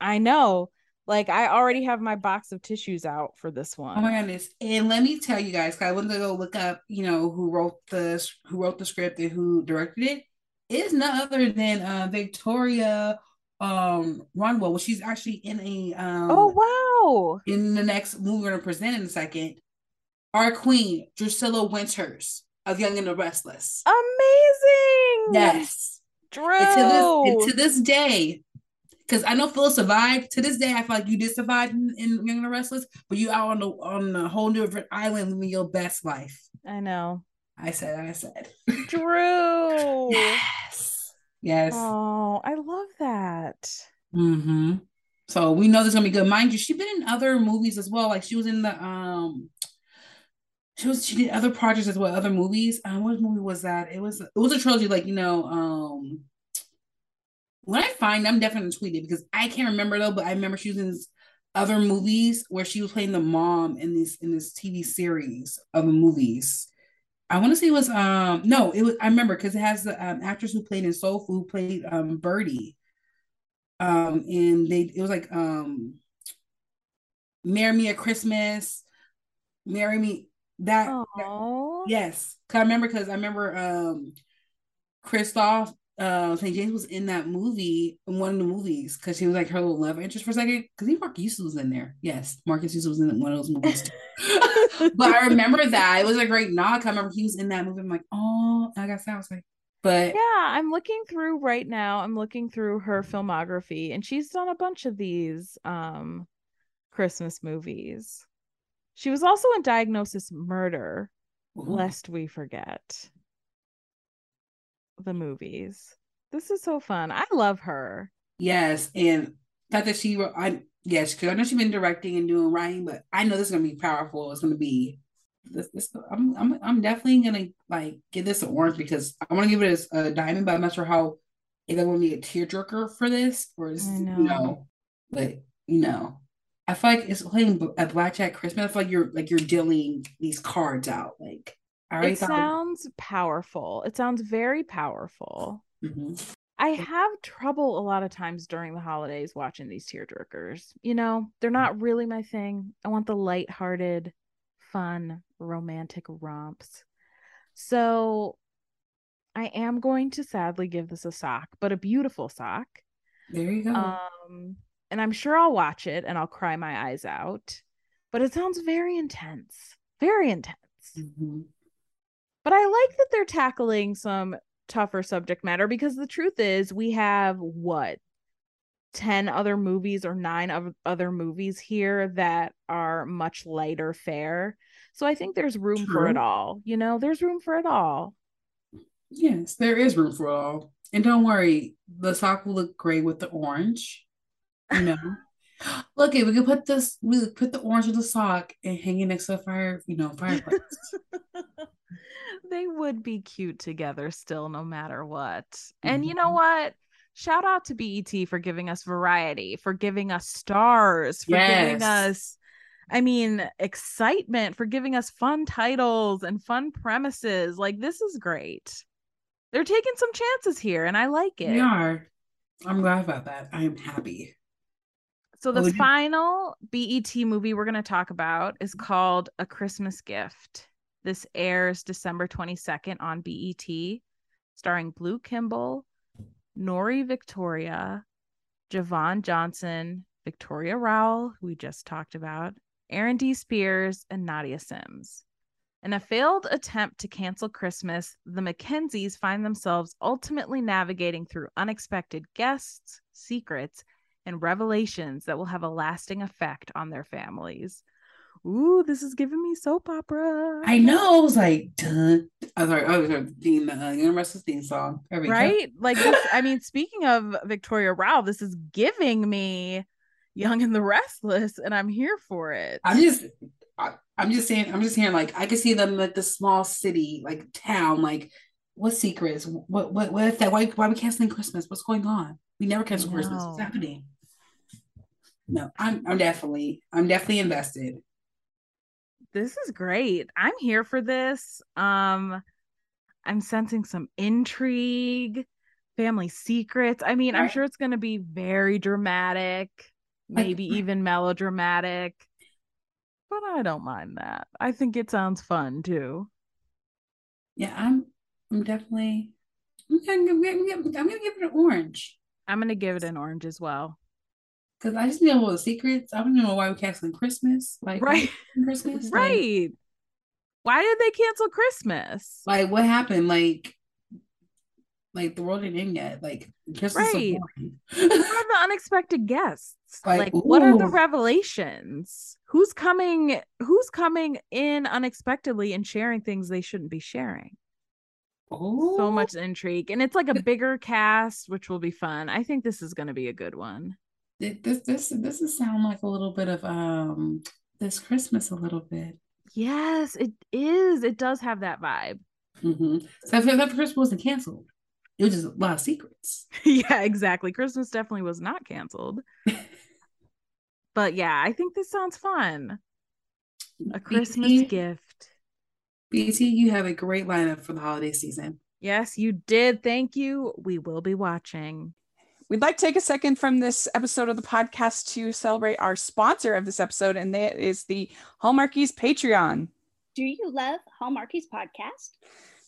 I know. Like I already have my box of tissues out for this one. Oh my goodness! And let me tell you guys, I went to go look up, you know, who wrote the who wrote the script and who directed it. It's none other than uh, Victoria um Rowell. Well, she's actually in a um oh wow. in the next movie we're gonna present in a second. Our queen, Drusilla Winters of Young and the Restless. Amazing. Yes. Drew. And to this and to this day, because I know Phyllis survived. To this day, I feel like you did survive in, in Young and the Restless, but you out on the on a whole different island living your best life. I know. I said, I said. Drew. yes. Yes. Oh, I love that. Mm-hmm. So we know this is gonna be good. Mind you, she's been in other movies as well. Like she was in the um she was she did other projects as well, other movies. Um, what movie was that? It was it was a trilogy, like you know, um when I find I'm definitely tweet it because I can't remember though, but I remember she was in this other movies where she was playing the mom in this in this TV series of the movies. I want to say it was um no, it was I remember because it has the um, actress who played in Soul Food played um Birdie. Um and they it was like um Marry Me at Christmas, Marry Me that Oh. yes. Cause I remember because I remember um Christoph uh St. James was in that movie in one of the movies because she was like her little love interest for a second. Because he Mark Yusuf was in there. Yes, Marcus Yusuf was in one of those movies too. but I remember that it was a great knock. I remember he was in that movie. I'm like, oh, I got sad. I was like, but Yeah, I'm looking through right now. I'm looking through her filmography and she's done a bunch of these um Christmas movies. She was also in Diagnosis Murder, lest we forget the movies. This is so fun. I love her. yes, and not that she wrote. I yes, because I know she's been directing and doing writing, but I know this is gonna be powerful. It's gonna be this. this I'm I'm I'm definitely gonna like give this an orange because I want to give it a, a diamond, but I'm not sure how if I want to be a tearjerker for this or is you know, but you know. I feel like it's playing a blackjack Christmas. I feel like you're like you're dealing these cards out. Like It sounds powerful. It sounds very powerful. Mhm. I have trouble a lot of times during the holidays watching these tearjerkers. You know, they're not really my thing. I want the lighthearted, fun, romantic romps. So I am going to sadly give this a sock, but a beautiful sock. There you go. Um, and I'm sure I'll watch it and I'll cry my eyes out. But it sounds very intense. Very intense. Mhm. But I like that they're tackling some tougher subject matter because the truth is we have what 10 other movies or 9 of other movies here that are much lighter fare. So I think there's room for it all. You know, there's room for it all. Yes, there is room for all. And don't worry, the sock will look great with the orange. You know. Look, we can put this, we could put the orange in the sock and hang it next to the fire, you know, fireplace. they would be cute together still no matter what. And you know Mhm. what? Shout out to BET for giving us variety, for giving us stars, for giving us I mean, excitement, for giving us fun titles and fun premises. Like this is great. They're taking some chances here and I like it. We are. I'm glad about that. I am happy. So the final BET movie we're going to talk about is called A Christmas Gift. This airs December 22nd on BET, starring Blue Kimble, Nori Victoria, Javon Johnson, Victoria Rowell, who we just talked about, Aaron D. Spears, and Nadia Sims. In a failed attempt to cancel Christmas, the Mackenzies find themselves ultimately navigating through unexpected guests, secrets, and revelations that will have a lasting effect on their families. Ooh, this is giving me soap opera. I know. I was like, dun. I was like, oh, the theme, the Young Restless theme song. We go. Right? Like this, I mean, speaking of Victoria Rowell, this is giving me Young and the Restless, and I'm here for it. I'm just, I, I'm just saying, I'm just hearing like I could see them like the small city, like town, like what secrets? What what what if that? Why why are we canceling Christmas? What's going on? We never cancel Christmas. What's happening? no, I'm I'm definitely I'm definitely invested. This is great. I'm here for this. Um I'm sensing some intrigue, family secrets. I mean, I'm sure it's going to be very dramatic, maybe even melodramatic. But I don't mind that. I think it sounds fun too. Yeah, I'm I'm definitely I'm gonna, I'm gonna, I'm gonna give it an orange. I'm going to give it an orange as well. Cause I just know all the secrets. I don't even know why we canceling Christmas. Like Right. Christmas. Like- Right. Why did they cancel Christmas? Like, what happened? Like like the world didn't end yet. Like Christmas is so Right. What are the unexpected guests? Like, Like, what are the revelations? Who's coming who's coming in unexpectedly and sharing things they shouldn't be sharing? oh So much intrigue. And it's like a bigger cast, which will be fun. I think this is gonna be a good one. Th- This this this is sound like a little bit of um this Christmas a little bit. Yes, it is. It does have that vibe. hmm So if that Christmas wasn't canceled, it was just a lot of secrets. yeah, exactly. Christmas definitely was not canceled. but yeah, I think this sounds fun. A Christmas BT, gift. BT, you have a great lineup for the holiday season. Yes, you did. Thank you. We will be watching. We'd like to take a second from this episode of the podcast to celebrate our sponsor of this episode, and that is the Hallmarkies Patreon. Do you love Hallmarkies podcast?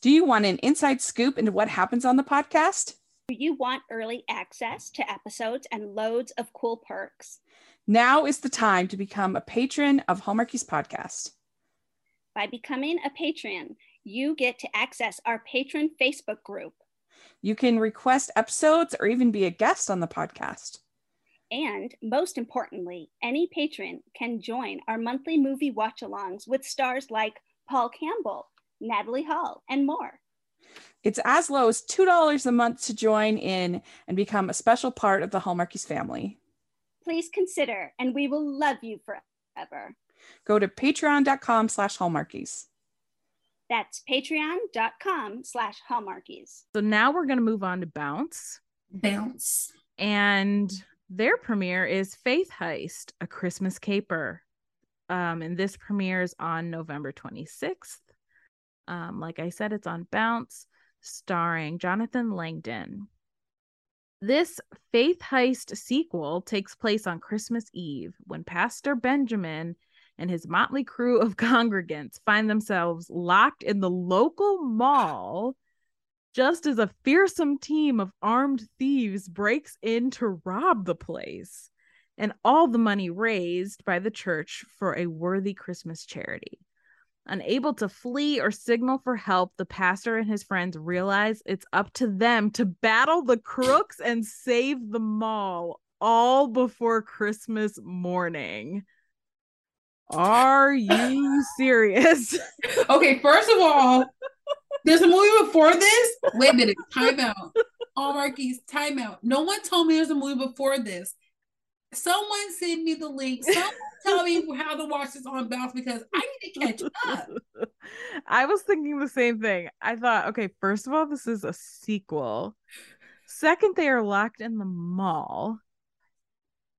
Do you want an inside scoop into what happens on the podcast? Do you want early access to episodes and loads of cool perks? Now is the time to become a patron of Hallmarkies Podcast. By becoming a patron, you get to access our patron Facebook group You can request episodes or even be a guest on the podcast. And most importantly, any patron can join our monthly movie watch alongs with stars like Paul Campbell, Natalie Hall, and more. It's as low as $2 a month to join in and become a special part of the Hallmarkies family. Please consider, and we will love you forever. Go to patreon.com slash hallmarkies. That's patreon.com slash hallmarkies. So now we're going to move on to Bounce. Bounce. And their premiere is Faith Heist, a Christmas caper. Um, and this premieres on November 26th. Um, like I said, it's on Bounce, starring Jonathan Langdon. This Faith Heist sequel takes place on Christmas Eve when Pastor Benjamin and his motley crew of congregants find themselves locked in the local mall just as a fearsome team of armed thieves breaks in to rob the place and all the money raised by the church for a worthy Christmas charity. Unable to flee or signal for help, the pastor and his friends realize it's up to them to battle the crooks and save the mall all before Christmas morning. Are you serious? Okay, first of all, there's a movie before this. Wait a minute, time out. Hallmarkies, time out. No one told me there's a movie before this. Someone send me the link. Someone tell me how to watch this on Bounce because I need to catch up. I was thinking the same thing. I thought, okay, first of all, this is a sequel. Second, they are locked in the mall.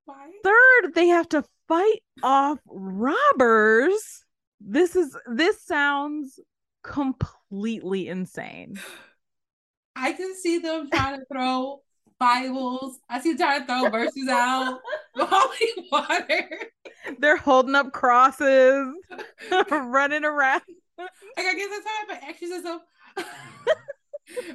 Why? Third, they have to fight off robbers. This is this sounds completely insane. I can see them trying to throw Bibles. I see them trying to throw verses out. Holy water. They're holding up crosses, running around. Like I guess that's how I exorcism.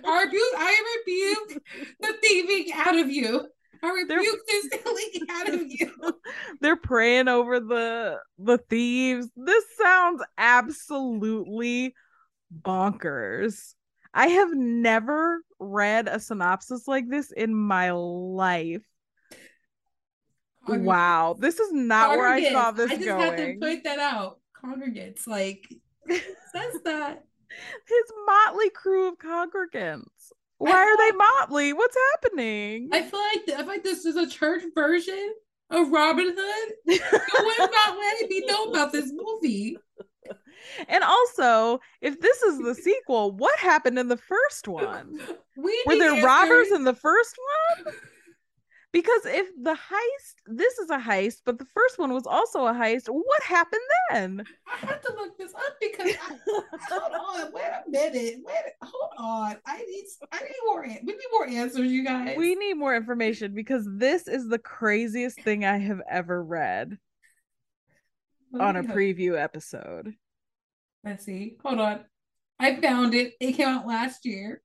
I rebuke, I rebuke the thieving out of you. I They're- rebuke this stealing out of you. They're praying over the the thieves. This sounds absolutely bonkers. I have never read a synopsis like this in my life. Wow, this is not where I saw this I just had to point that out. Congregants, like says that. His motley crew of congregants. Why are they motley? What's happening? I feel like I feel like this is a church version of Robin Hood. One's not letting me know about this movie. and also, if this is the sequel, what happened in the first one? We Were there robbers in the first one? Because if the heist, this is a heist, but the first one was also a heist, what happened then? I have to look this up because I, hold on, wait a minute, wait, a- hold on. I need, I need more. We need more answers, you guys. We need more information because this is the craziest thing I have ever read on a Okay. preview episode. Let's see. Hold on. I found it. It came out last year.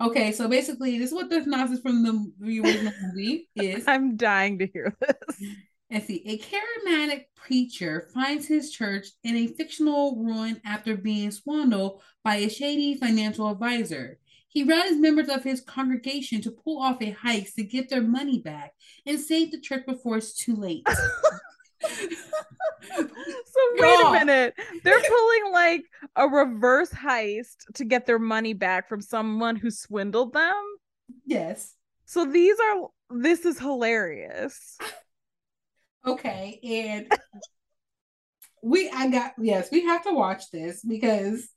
Okay, so basically, this is what the synopsis from the, the original movie is. I'm dying to hear this. Let's see. A charismatic preacher finds his church in a fictional ruin after being swindled by a shady financial advisor. He rallies members of his congregation to pull off a heist to get their money back and save the church before it's too late. So wait a minute. They're pulling like a reverse heist to get their money back from someone who swindled them. yes. So these are this is hilarious. Okay, and we I got yes, we have to watch this because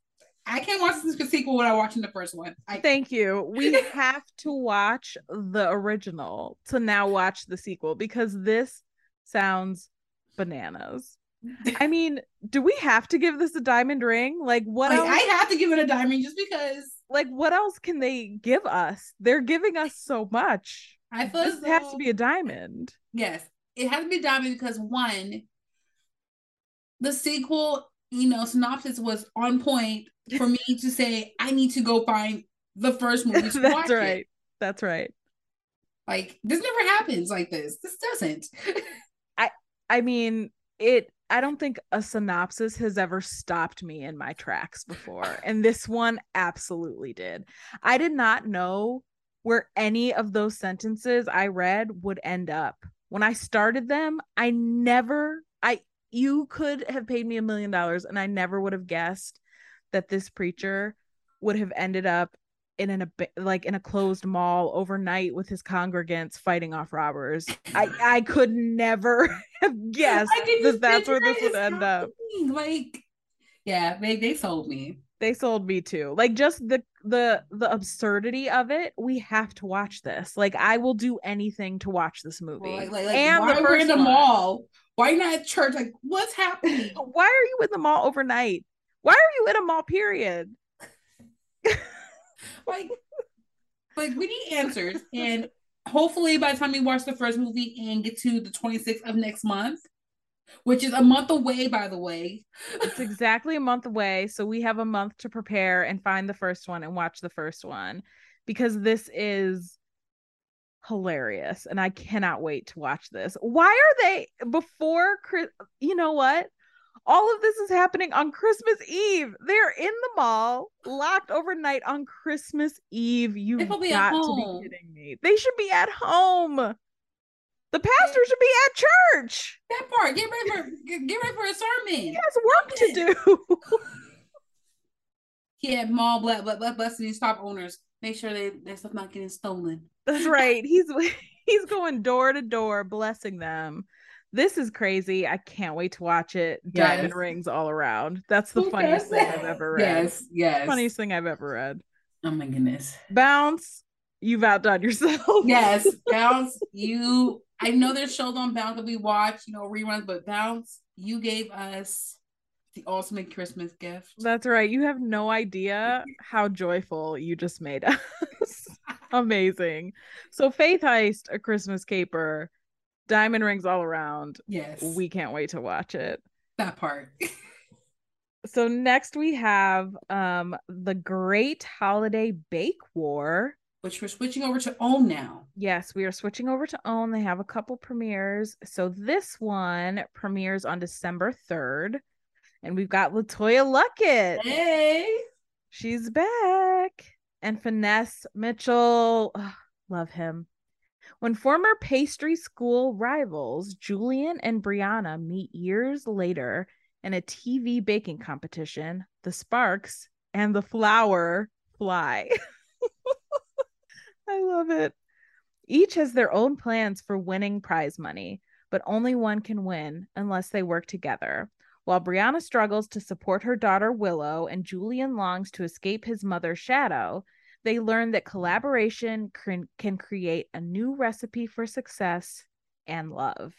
I can't watch this sequel without watching the first one. I Thank you. We have to watch the original to now watch the sequel because this sounds bananas. I mean, do we have to give this a diamond ring? Like what like else? I have to give it a diamond just because like what else can they give us? They're giving us so much. I feel This as has to be a diamond. yes, it has to be diamond because one, the sequel, you know, synopsis was on point for me to say I need to go find the first movie to watch That's it. right. That's right. Like this never happens like this. This doesn't. I mean, it I don't think a synopsis has ever stopped me in my tracks before. And this one absolutely did. I did not know where any of those sentences I read would end up. When I started them, I never I you could have paid me a million dollars and I never would have guessed that this preacher would have ended up in an like in a closed mall overnight with his congregants fighting off robbers. I I could never have guessed that that's where this would end up. Like, yeah, they they sold me. They sold me too. Like just the the the absurdity of it. We have to watch this. Like I will do anything to watch this movie. Like, like, like and why the we're in the mall? Why not at church? Like, what's happening? Why are you in the mall overnight? Why are you in a mall? Period. Like, like we need answers, and hopefully by the time we watch the first movie and get to the 26th of next month, which is a month away, by the way. It's exactly a month away, so we have a month to prepare and find the first one and watch the first one because this is hilarious and I cannot wait to watch this. Why are they before Chris you know what? All of this is happening on Christmas Eve. They're in the mall, locked overnight on Christmas Eve. You've got to be kidding me. They should be at home. The pastor should be at church. That part, get ready for get, ready for a sermon. He has work to do. Yeah, mall black black black blessing these shop owners. Make sure they their stuff not getting stolen. That's right. He's he's going door to door blessing them. This is crazy. I can't wait to watch it. Diamond rings all around. That's the funniest thing I've ever read. Yes, yes. Funniest thing I've ever read. Oh my goodness. Bounce, you've outdone yourself. Yes, Bounce, you I know there's shows on Bounce that we watch, you know, reruns, but Bounce, you gave us the ultimate Christmas gift. That's right. You have no idea how joyful you just made us. Amazing. So Faith Heist, a Christmas caper, diamond rings all around. Yes. We can't wait to watch it. that part. so next we have um the great holiday bake war Which we're switching over to own now. yes we are switching over to own they have a couple premieres so this one premieres on december 3rd and we've got letoya luckett Hey. she's back and finesse mitchell ugh, love him when former pastry school rivals julian and brianna meet years later in a tv baking competition the sparks and the flour fly. I love it. Each has their own plans for winning prize money but only one can win unless they work together. While Brianna struggles to support her daughter Willow and Julian longs to escape his mother's shadow, They learn that collaboration can, can create a new recipe for success and love.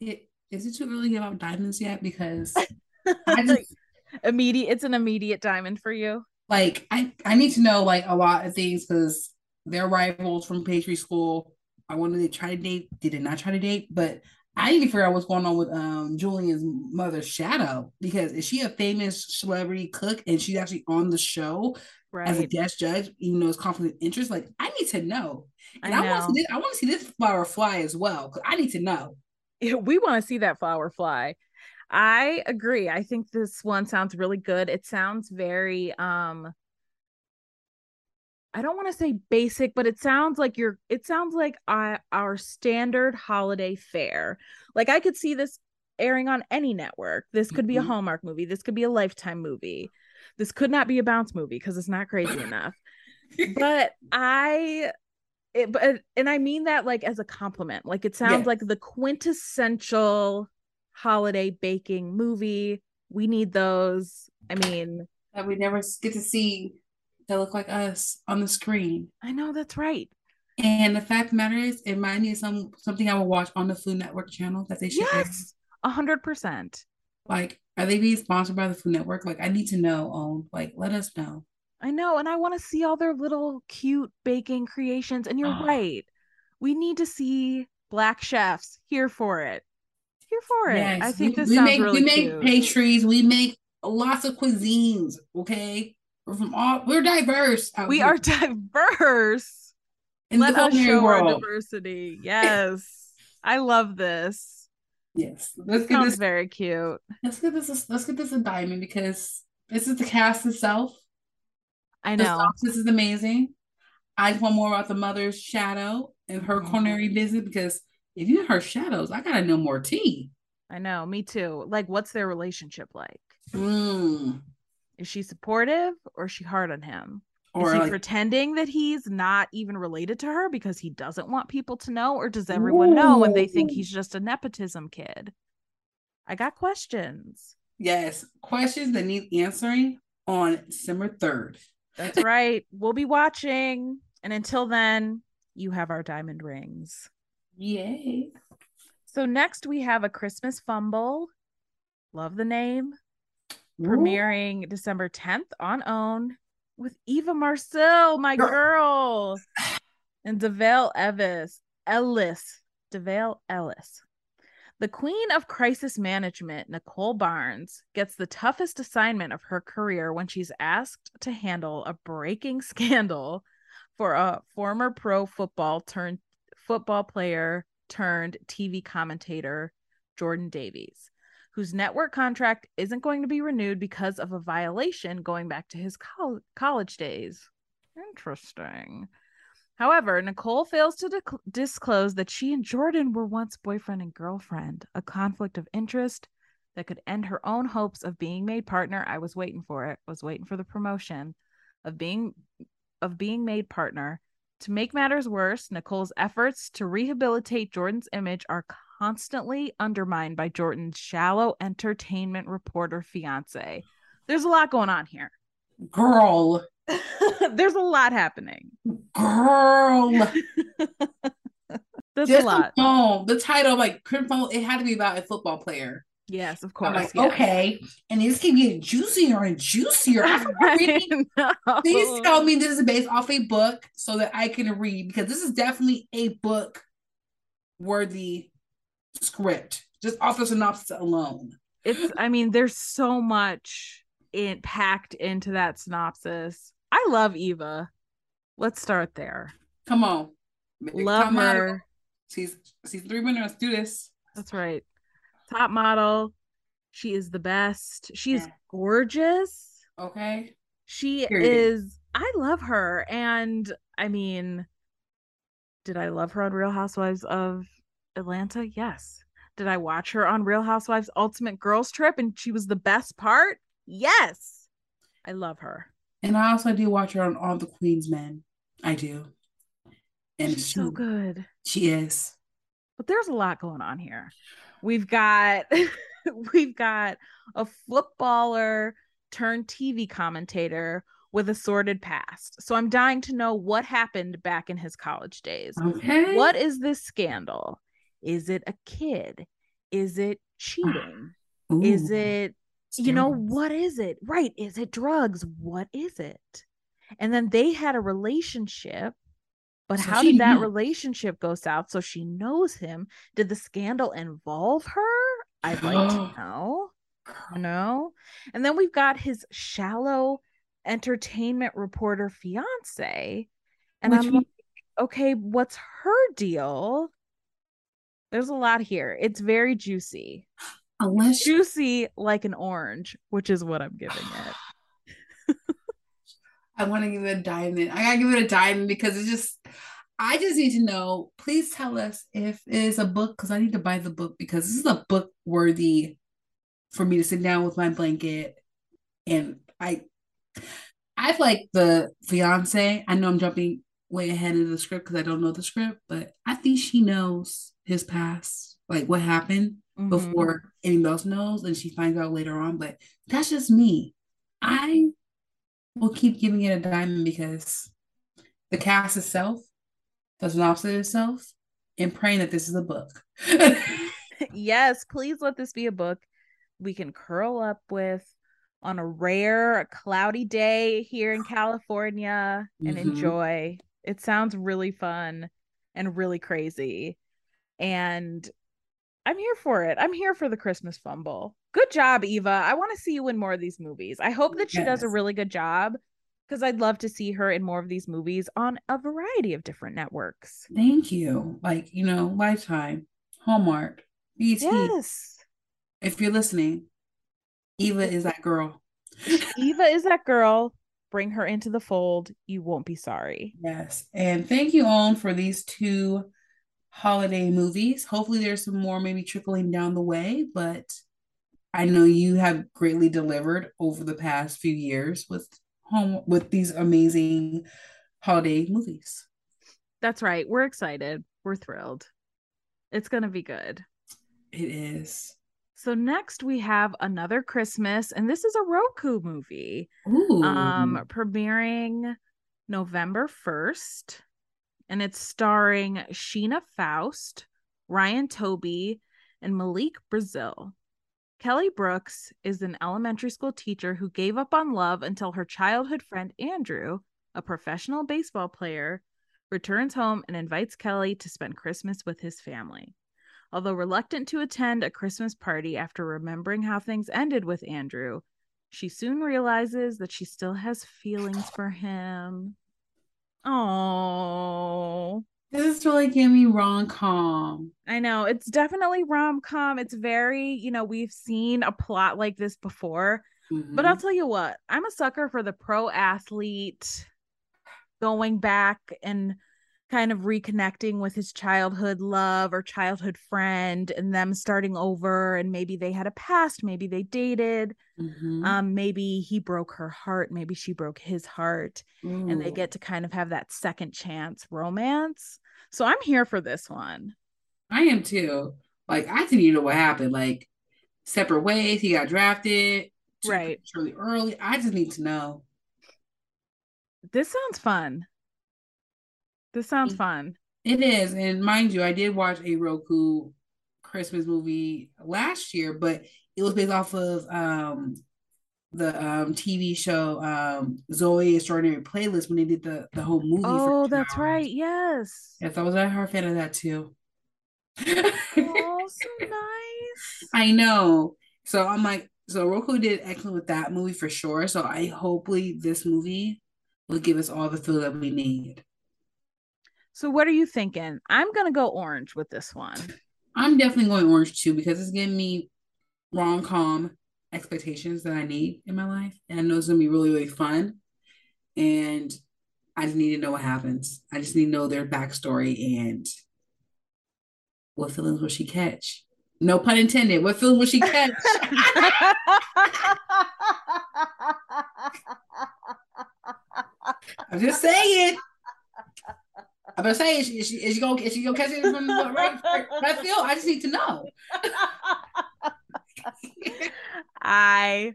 It, is it too early to give out diamonds yet? Because I just immediate it's an immediate diamond for you. like I I need to know like a lot of things because they're rivals from pastry school. I wanted to try to date, they did not try to date, but I need to figure out what's going on with um Julian's mother Shadow because is she a famous celebrity cook and she's actually on the show as a guest judge, even though it's conflict of interest? Like I need to know, and I I, want to see this. I want to see this flower fly as well because I need to know. We want to see that flower fly. I agree. I think this one sounds really good. It sounds very um I don't want to say basic, but it sounds like you're it sounds like our, our standard holiday fare. Like I could see this airing on any network. This could be a Mhm. Hallmark movie. This could be a Lifetime movie. This could not be a bounce movie because it's not crazy enough. But I it, but and I mean that like as a compliment. Like it sounds like the quintessential holiday baking movie. We need those. I mean, that we never get to see that look like us on the screen. I know that's right. And the fact of the matter is, it might be some something I will watch on the Food Network channel that they should. Yes, a hundred percent. Like, are they being sponsored by the Food Network? Like, I need to know. On like, let us know. I know, and I want to see all their little cute baking creations. And you're Ah. right. We need to see black chefs. Here for it. Here for it. I think we, this we sounds make really we make cute. pastries. We make lots of cuisines. Okay, we're from all. We're diverse. we here are diverse. in Let us show our diversity. Yes. I love this. Yes, let's get Sounds this. very cute. Let's get this. Let's get this a diamond because this is the cast itself. I know. This is amazing. I just want more about the mother's shadow and her Mhm. culinary business because if you her shadows, I gotta know more tea. I know. Me too. Like, what's their relationship like? Mm. Is she supportive or is she hard on him? Or is he like, pretending that he's not even related to her because he doesn't want people to know, or does everyone know and they think he's just a nepotism kid? I got questions. yes, questions that need answering on December third. That's right. We'll be watching. And until then, you have our diamond rings. Yay! So next we have a Christmas fumble. Love the name. Premiering December 10th on OWN with Eva Marcille, my Girl. girl, and DeVale Ellis. Ellis. DeVale Ellis. The queen of crisis management, Nicole Barnes, gets the toughest assignment of her career when she's asked to handle a breaking scandal for a former pro football turned football player turned TV commentator, Jordan Davies, whose network contract isn't going to be renewed because of a violation going back to his col- college days. Interesting. However, Nicole fails to disclose that she and Jordan were once boyfriend and girlfriend, a conflict of interest that could end her own hopes of being made partner. I was waiting for it. was waiting for the promotion of being of being made partner. To make matters worse, Nicole's efforts to rehabilitate Jordan's image are constantly undermined by Jordan's shallow entertainment reporter fiance. There's a lot going on here. Girl, There's a lot happening. girl. There's Just a lot. the phone, the title, like criminal, it had to be about a football player. Yes, of I'm course. like, yes. okay, and just keep getting juicier and juicier. I forgot reading Please tell me this is based off a book so that I can read because this is definitely a book worthy script, just off the synopsis alone. it's i mean there's so much in packed into that synopsis i love eva let's start there Come on. love model. her Season, season three winner. Let's do this. that's right top model she is the best She's Yeah. gorgeous Okay. she Period. is i love her and i mean did i love her on real housewives of atlanta yes did i watch her on real housewives ultimate girls trip and she was the best part yes i love her And I also do watch her on All the Queen's Men. I do. And she's she, so good she is. but there's a lot going on here we've got we've got a footballer turned tv commentator with a sordid past. So I'm dying to know what happened back in his college days. Okay. What is this scandal? Is it a kid? Is it cheating? Is Ooh, it, you know, what is it? Right. Is it drugs? What is it? And then they had a relationship. But So how did that knew. relationship go south? So she knows him. Did the scandal involve her? I'd like to know. You know? And then we've got his shallow entertainment reporter fiance. And Which I'm we- like, okay, what's her deal? There's a lot here. It's very juicy. Unless Juicy like an orange, which is what I'm giving it. I want to give it a diamond. I gotta give it a diamond because it's just I just need to know. Please tell us if it is a book because I need to buy the book because this is a book worthy for me to sit down with my blanket and I I've like the fiance. I know I'm jumping way ahead of the script because I don't know the script, but I think she knows his past, like what happened Mhm. before anyone else knows, and she finds out later on. But that's just me. I will keep giving it a diamond because the cast itself, the synopsis itself, and praying that this is a book. yes, please let this be a book we can curl up with on a rare cloudy day here in California and Mhm. enjoy. It sounds really fun and really crazy. And I'm here for it. I'm here for the Christmas fumble. Good job, Eva. I want to see you in more of these movies. I hope that she does a really good job because I'd love to see her in more of these movies on a variety of different networks. Thank you. Like, you know, Lifetime, Hallmark, BT. Yes. If you're listening, Eva is that girl. Eva is that girl. Bring her into the fold. You won't be sorry. Yes. And thank you, OWN, for these two holiday movies. Hopefully, there's some more maybe trickling down the way, but I know you have greatly delivered over the past few years with home with these amazing holiday movies. That's right. We're excited. We're thrilled. It's going to be good. It is. So next we have another Christmas and this is a Roku movie. Ooh. Um premiering November 1st and it's starring Sheena Faust, Ryan Toby, and Malik Brazil. Kelly Brooks is an elementary school teacher who gave up on love until her childhood friend Andrew, a professional baseball player, returns home and invites Kelly to spend Christmas with his family. Although reluctant to attend a Christmas party after remembering how things ended with Andrew, she soon realizes that she still has feelings for him. Oh, this is really giving me rom com. I know. It's definitely rom com. It's very, you know, we've seen a plot like this before. But I'll mm-hmm. tell you what, I'm a sucker for the pro athlete going back and kind of reconnecting with his childhood love or childhood friend and them starting over and maybe they had a past, maybe they dated, Mhm. um maybe he broke her heart, maybe she broke his heart and they get to kind of have that second chance romance. So I'm here for this one. I am too. Like I didn't even know what happened. Like separate ways. He got drafted. Right. Really early. I just need to know. This sounds fun. This sounds fun. It is, and mind you, I did watch a Roku Christmas movie last year, but it was based off of um the um TV show um Zoey Extraordinary Playlist when they did the the whole movie. Oh, that's hours. right. Yes. Yes, I was a her fan of that too. Oh, so nice. I know. So I'm like, so Roku did excellent with that movie for sure. So I hopefully this movie will give us all the feel that we need. So what are you thinking? I'm gonna go orange with this one. I'm definitely going orange too because it's giving me rom com expectations that I need in my life. And I know it's gonna be really, really fun. And I just need to know what happens. I just need to know their backstory and what feelings will she catch? No pun intended. What feelings will she catch? I'm just saying. I'm just saying, is she, is she, is she gonna is she gonna catch it from the right, right feel? I just need to know. I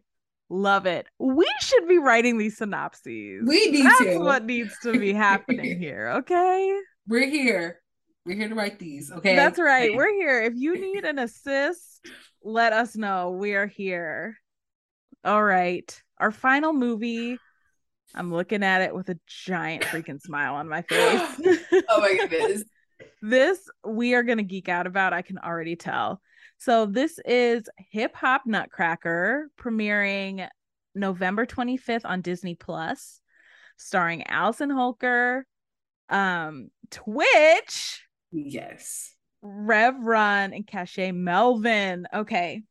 Love it. We should be writing these synopses. We need to That's to. what needs to be happening here. Okay. We're here. We're here to write these. Okay. That's right. We're here. If you need an assist, let us know. We are here. All right. Our final movie. I'm looking at it with a giant freaking smile on my face. oh my goodness. this we are going to geek out about. I can already tell. So, this is Hip Hop Nutcracker premiering November 25th on Disney Plus, starring Allison Holker, um, Twitch, Yes. Rev Run, and Cache Melvin. Okay.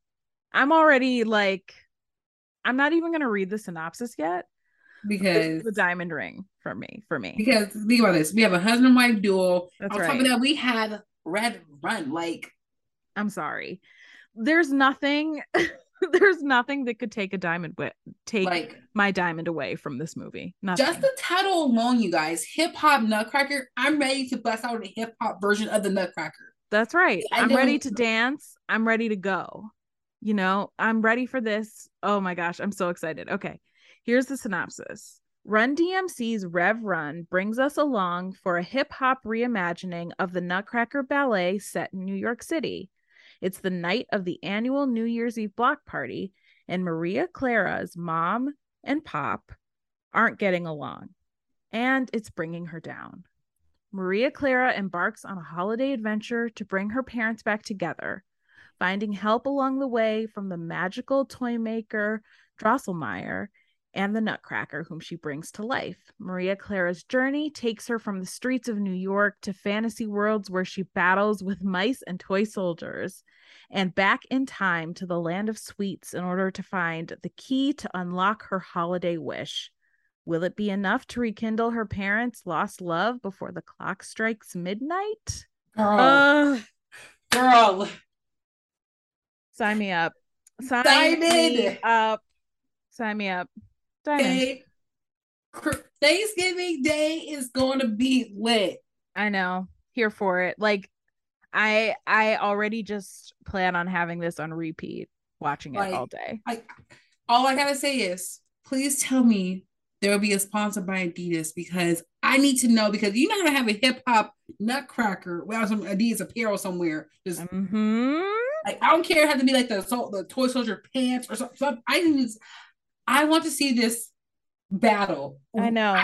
I'm already like, I'm not even going to read the synopsis yet. Because the diamond ring for me. For me. because think about this. We have a husband and wife duel. That's On top right. of that, we had Rev Run. Like I'm sorry. There's nothing. there's nothing that could take a diamond wi- take like my diamond away from this movie. Nothing. just the title alone, you guys. Hip hop Nutcracker. I'm ready to bust out a hip hop version of the Nutcracker. That's right. I I'm ready to dance. I'm ready to go. You know, I'm ready for this. Oh my gosh, I'm so excited. Okay, here's the synopsis. Run DMC's Rev Run brings us along for a hip hop reimagining of the Nutcracker Ballet set in New York City. It's the night of the annual New Year's Eve block party, and Maria Clara's mom and pop aren't getting along, and it's bringing her down. Maria Clara embarks on a holiday adventure to bring her parents back together, finding help along the way from the magical toy maker Drosselmeyer and the Nutcracker, whom she brings to life. Maria Clara's journey takes her from the streets of New York to fantasy worlds where she battles with mice and toy soldiers, and back in time to the land of sweets in order to find the key to unlock her holiday wish. Will it be enough to rekindle her parents' lost love before the clock strikes midnight? Girl, Uh, girl. sign me up. Sign Diamond. me up. Sign me up. Day- Thanksgiving Day is going to be lit. I know. Here for it. Like I I already just plan on having this on repeat, watching it Like, all day. I all I gotta say is please tell me there will be a sponsor by Adidas because I need to know because you're not gonna have a hip hop nutcracker without some Adidas apparel somewhere. Just mm-hmm. like I don't care, it to be like the the toy soldier pants or something. something. I need I want to see this battle. I know.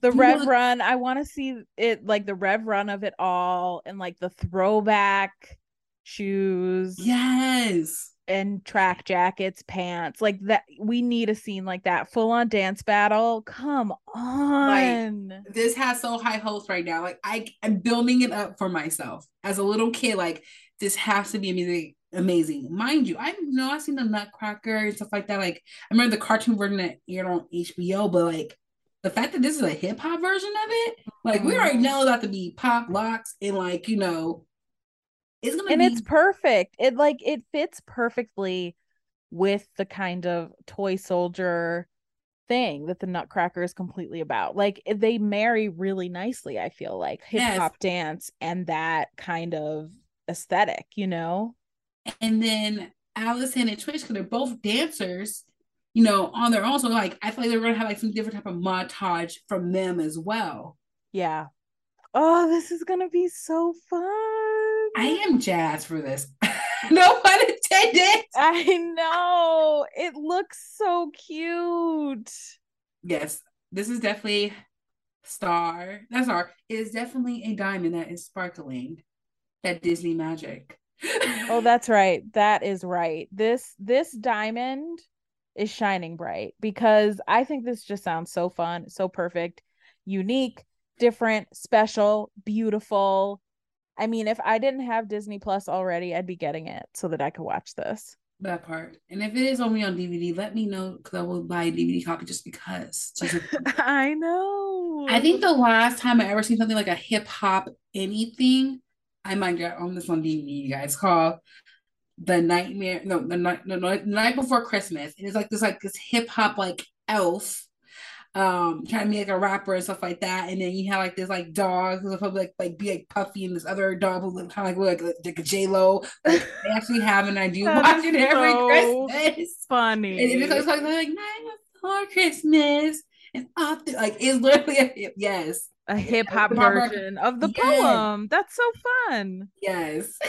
The Rev Run, I want to see it like the Rev Run of it all and like the throwback shoes Yes. and track jackets, pants. Like that we need a scene like that. Full on dance battle. Come on. This has so high hopes right now. Like I am building it up for myself. As a little kid, like this has to be amazing. Amazing. Mind you, I know I've seen the Nutcracker and stuff like that. Like I remember the cartoon version that aired on HBO, but like the fact that this is a hip hop version of it, like we already Mhm. know that to be pop locks and like, you know, it's gonna and be it's perfect. It like it fits perfectly with the kind of toy soldier thing that the Nutcracker is completely about. Like they marry really nicely, I feel like hip Yes. hop dance and that kind of aesthetic, you know? And then Allison and Twitch, because they're both dancers, you know, on their own. So like I feel like they're gonna have like some different type of montage from them as well. Yeah. Oh, this is gonna be so fun. I am jazzed for this. no pun intended. I know. It looks so cute. Yes, this is definitely star. That's our. It is definitely a diamond that is sparkling. That Disney magic. Oh, that's right. That is right. This this diamond is shining bright because I think this just sounds so fun, so perfect, unique, different, special, beautiful. I mean, if I didn't have Disney Plus already, I'd be getting it so that I could watch this. that part. And if it is only on DVD, let me know because I will buy a DVD copy just because. Just I know. I think the last time I ever seen something like a hip hop anything, I might get on this on DVD, you guys, called The Nightmare. No, the night, no, no, the night before Christmas. And it's like this, like this hip hop like elf. um trying to be like a rapper and stuff like that. And then you have like this like dog who's probably like like be like puffy and this other dog who look kind of like like, like a J Lo. Like they actually have an I do watch it every so Christmas. Funny. And it's like, like night before Christmas and after like it's literally a, yes. A hip hop version of the Yes. poem. That's so fun. Yes.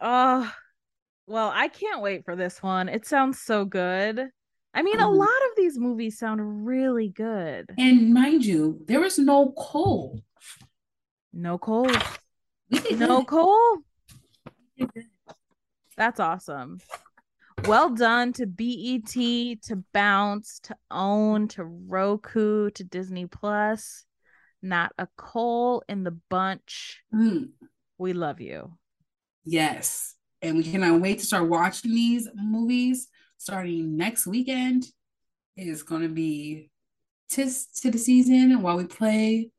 Oh, well, I can't wait for this one. It sounds so good. I mean, a Mhm. lot of these movies sound really good. And mind you, there was no coal. No coal. No good. Cole. We did good. That's awesome. Well done to BET, to Bounce, to OWN, to Roku, to Disney Plus. Not a coal in the bunch. Mm, We love you. yes. And we cannot wait to start watching these movies starting next weekend. It is going to be tis to the season while we play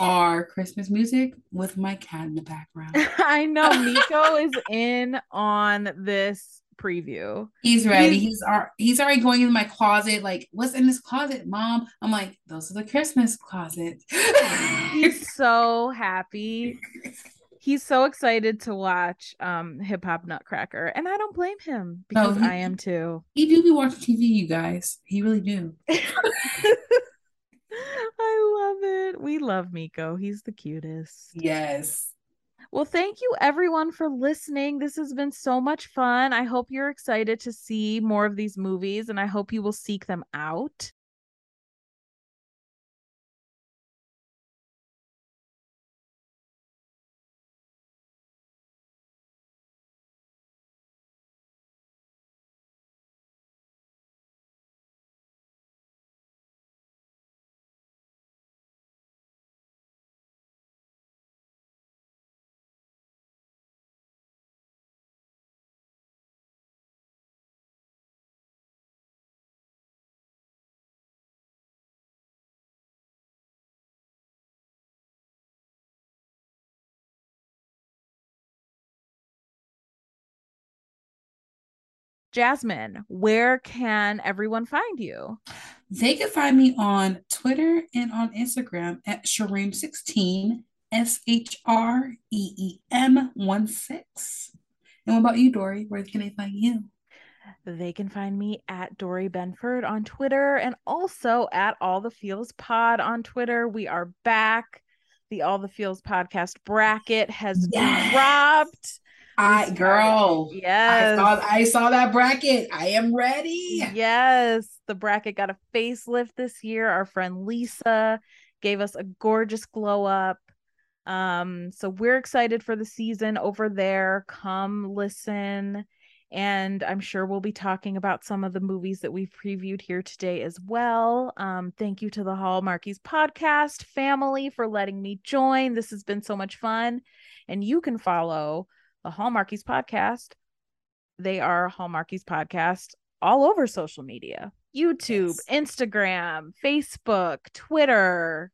our Christmas music with my cat in the background. I know Nico is in on this preview. He's ready. He's- He's already going in my closet. Like, what's in this closet, mom? I'm like, those are the Christmas closet. He's so happy. He's so excited to watch um Hip Hop Nutcracker, and I don't blame him No, because he- I am too. he do be watching TV, you guys. He really do. I love it. We love Miko. He's the cutest. Yes. Well, thank you everyone for listening. This has been so much fun. I hope you're excited to see more of these movies and I hope you will seek them out. Jasmine, where can everyone find you? They can find me on Twitter and on Instagram at Shreem16, S H R E E M 1 6. And what about you, Dory? Where can they find you? They can find me at Dory Benford on Twitter and also at All the Feels Pod on Twitter. We are back. The All the Feels podcast bracket has Yes. dropped. I, girl, I Yes. saw, I saw that bracket. I am ready. Yes, the bracket got a facelift this year. Our friend Lisa gave us a gorgeous glow up. Um, so we're excited for the season over there. Come listen. And I'm sure we'll be talking about some of the movies that we've previewed here today as well. Um, thank you to the Hallmarkies podcast family for letting me join. This has been so much fun. And you can follow the Hallmarkies podcast. They are Hallmarkies podcast all over social media YouTube, Yes. Instagram, Facebook, Twitter,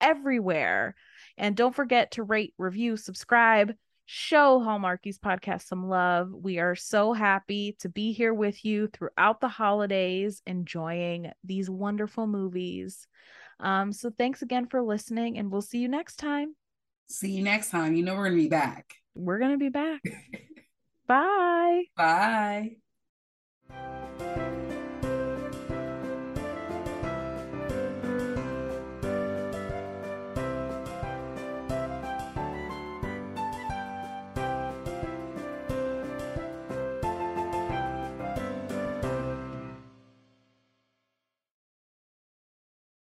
everywhere. And don't forget to rate, review, subscribe, show Hallmarkies podcast some love. We are so happy to be here with you throughout the holidays, enjoying these wonderful movies. Um, so thanks again for listening, and we'll see you next time. See you next time. You know we're going to be back. We're going to be back. Bye. Bye.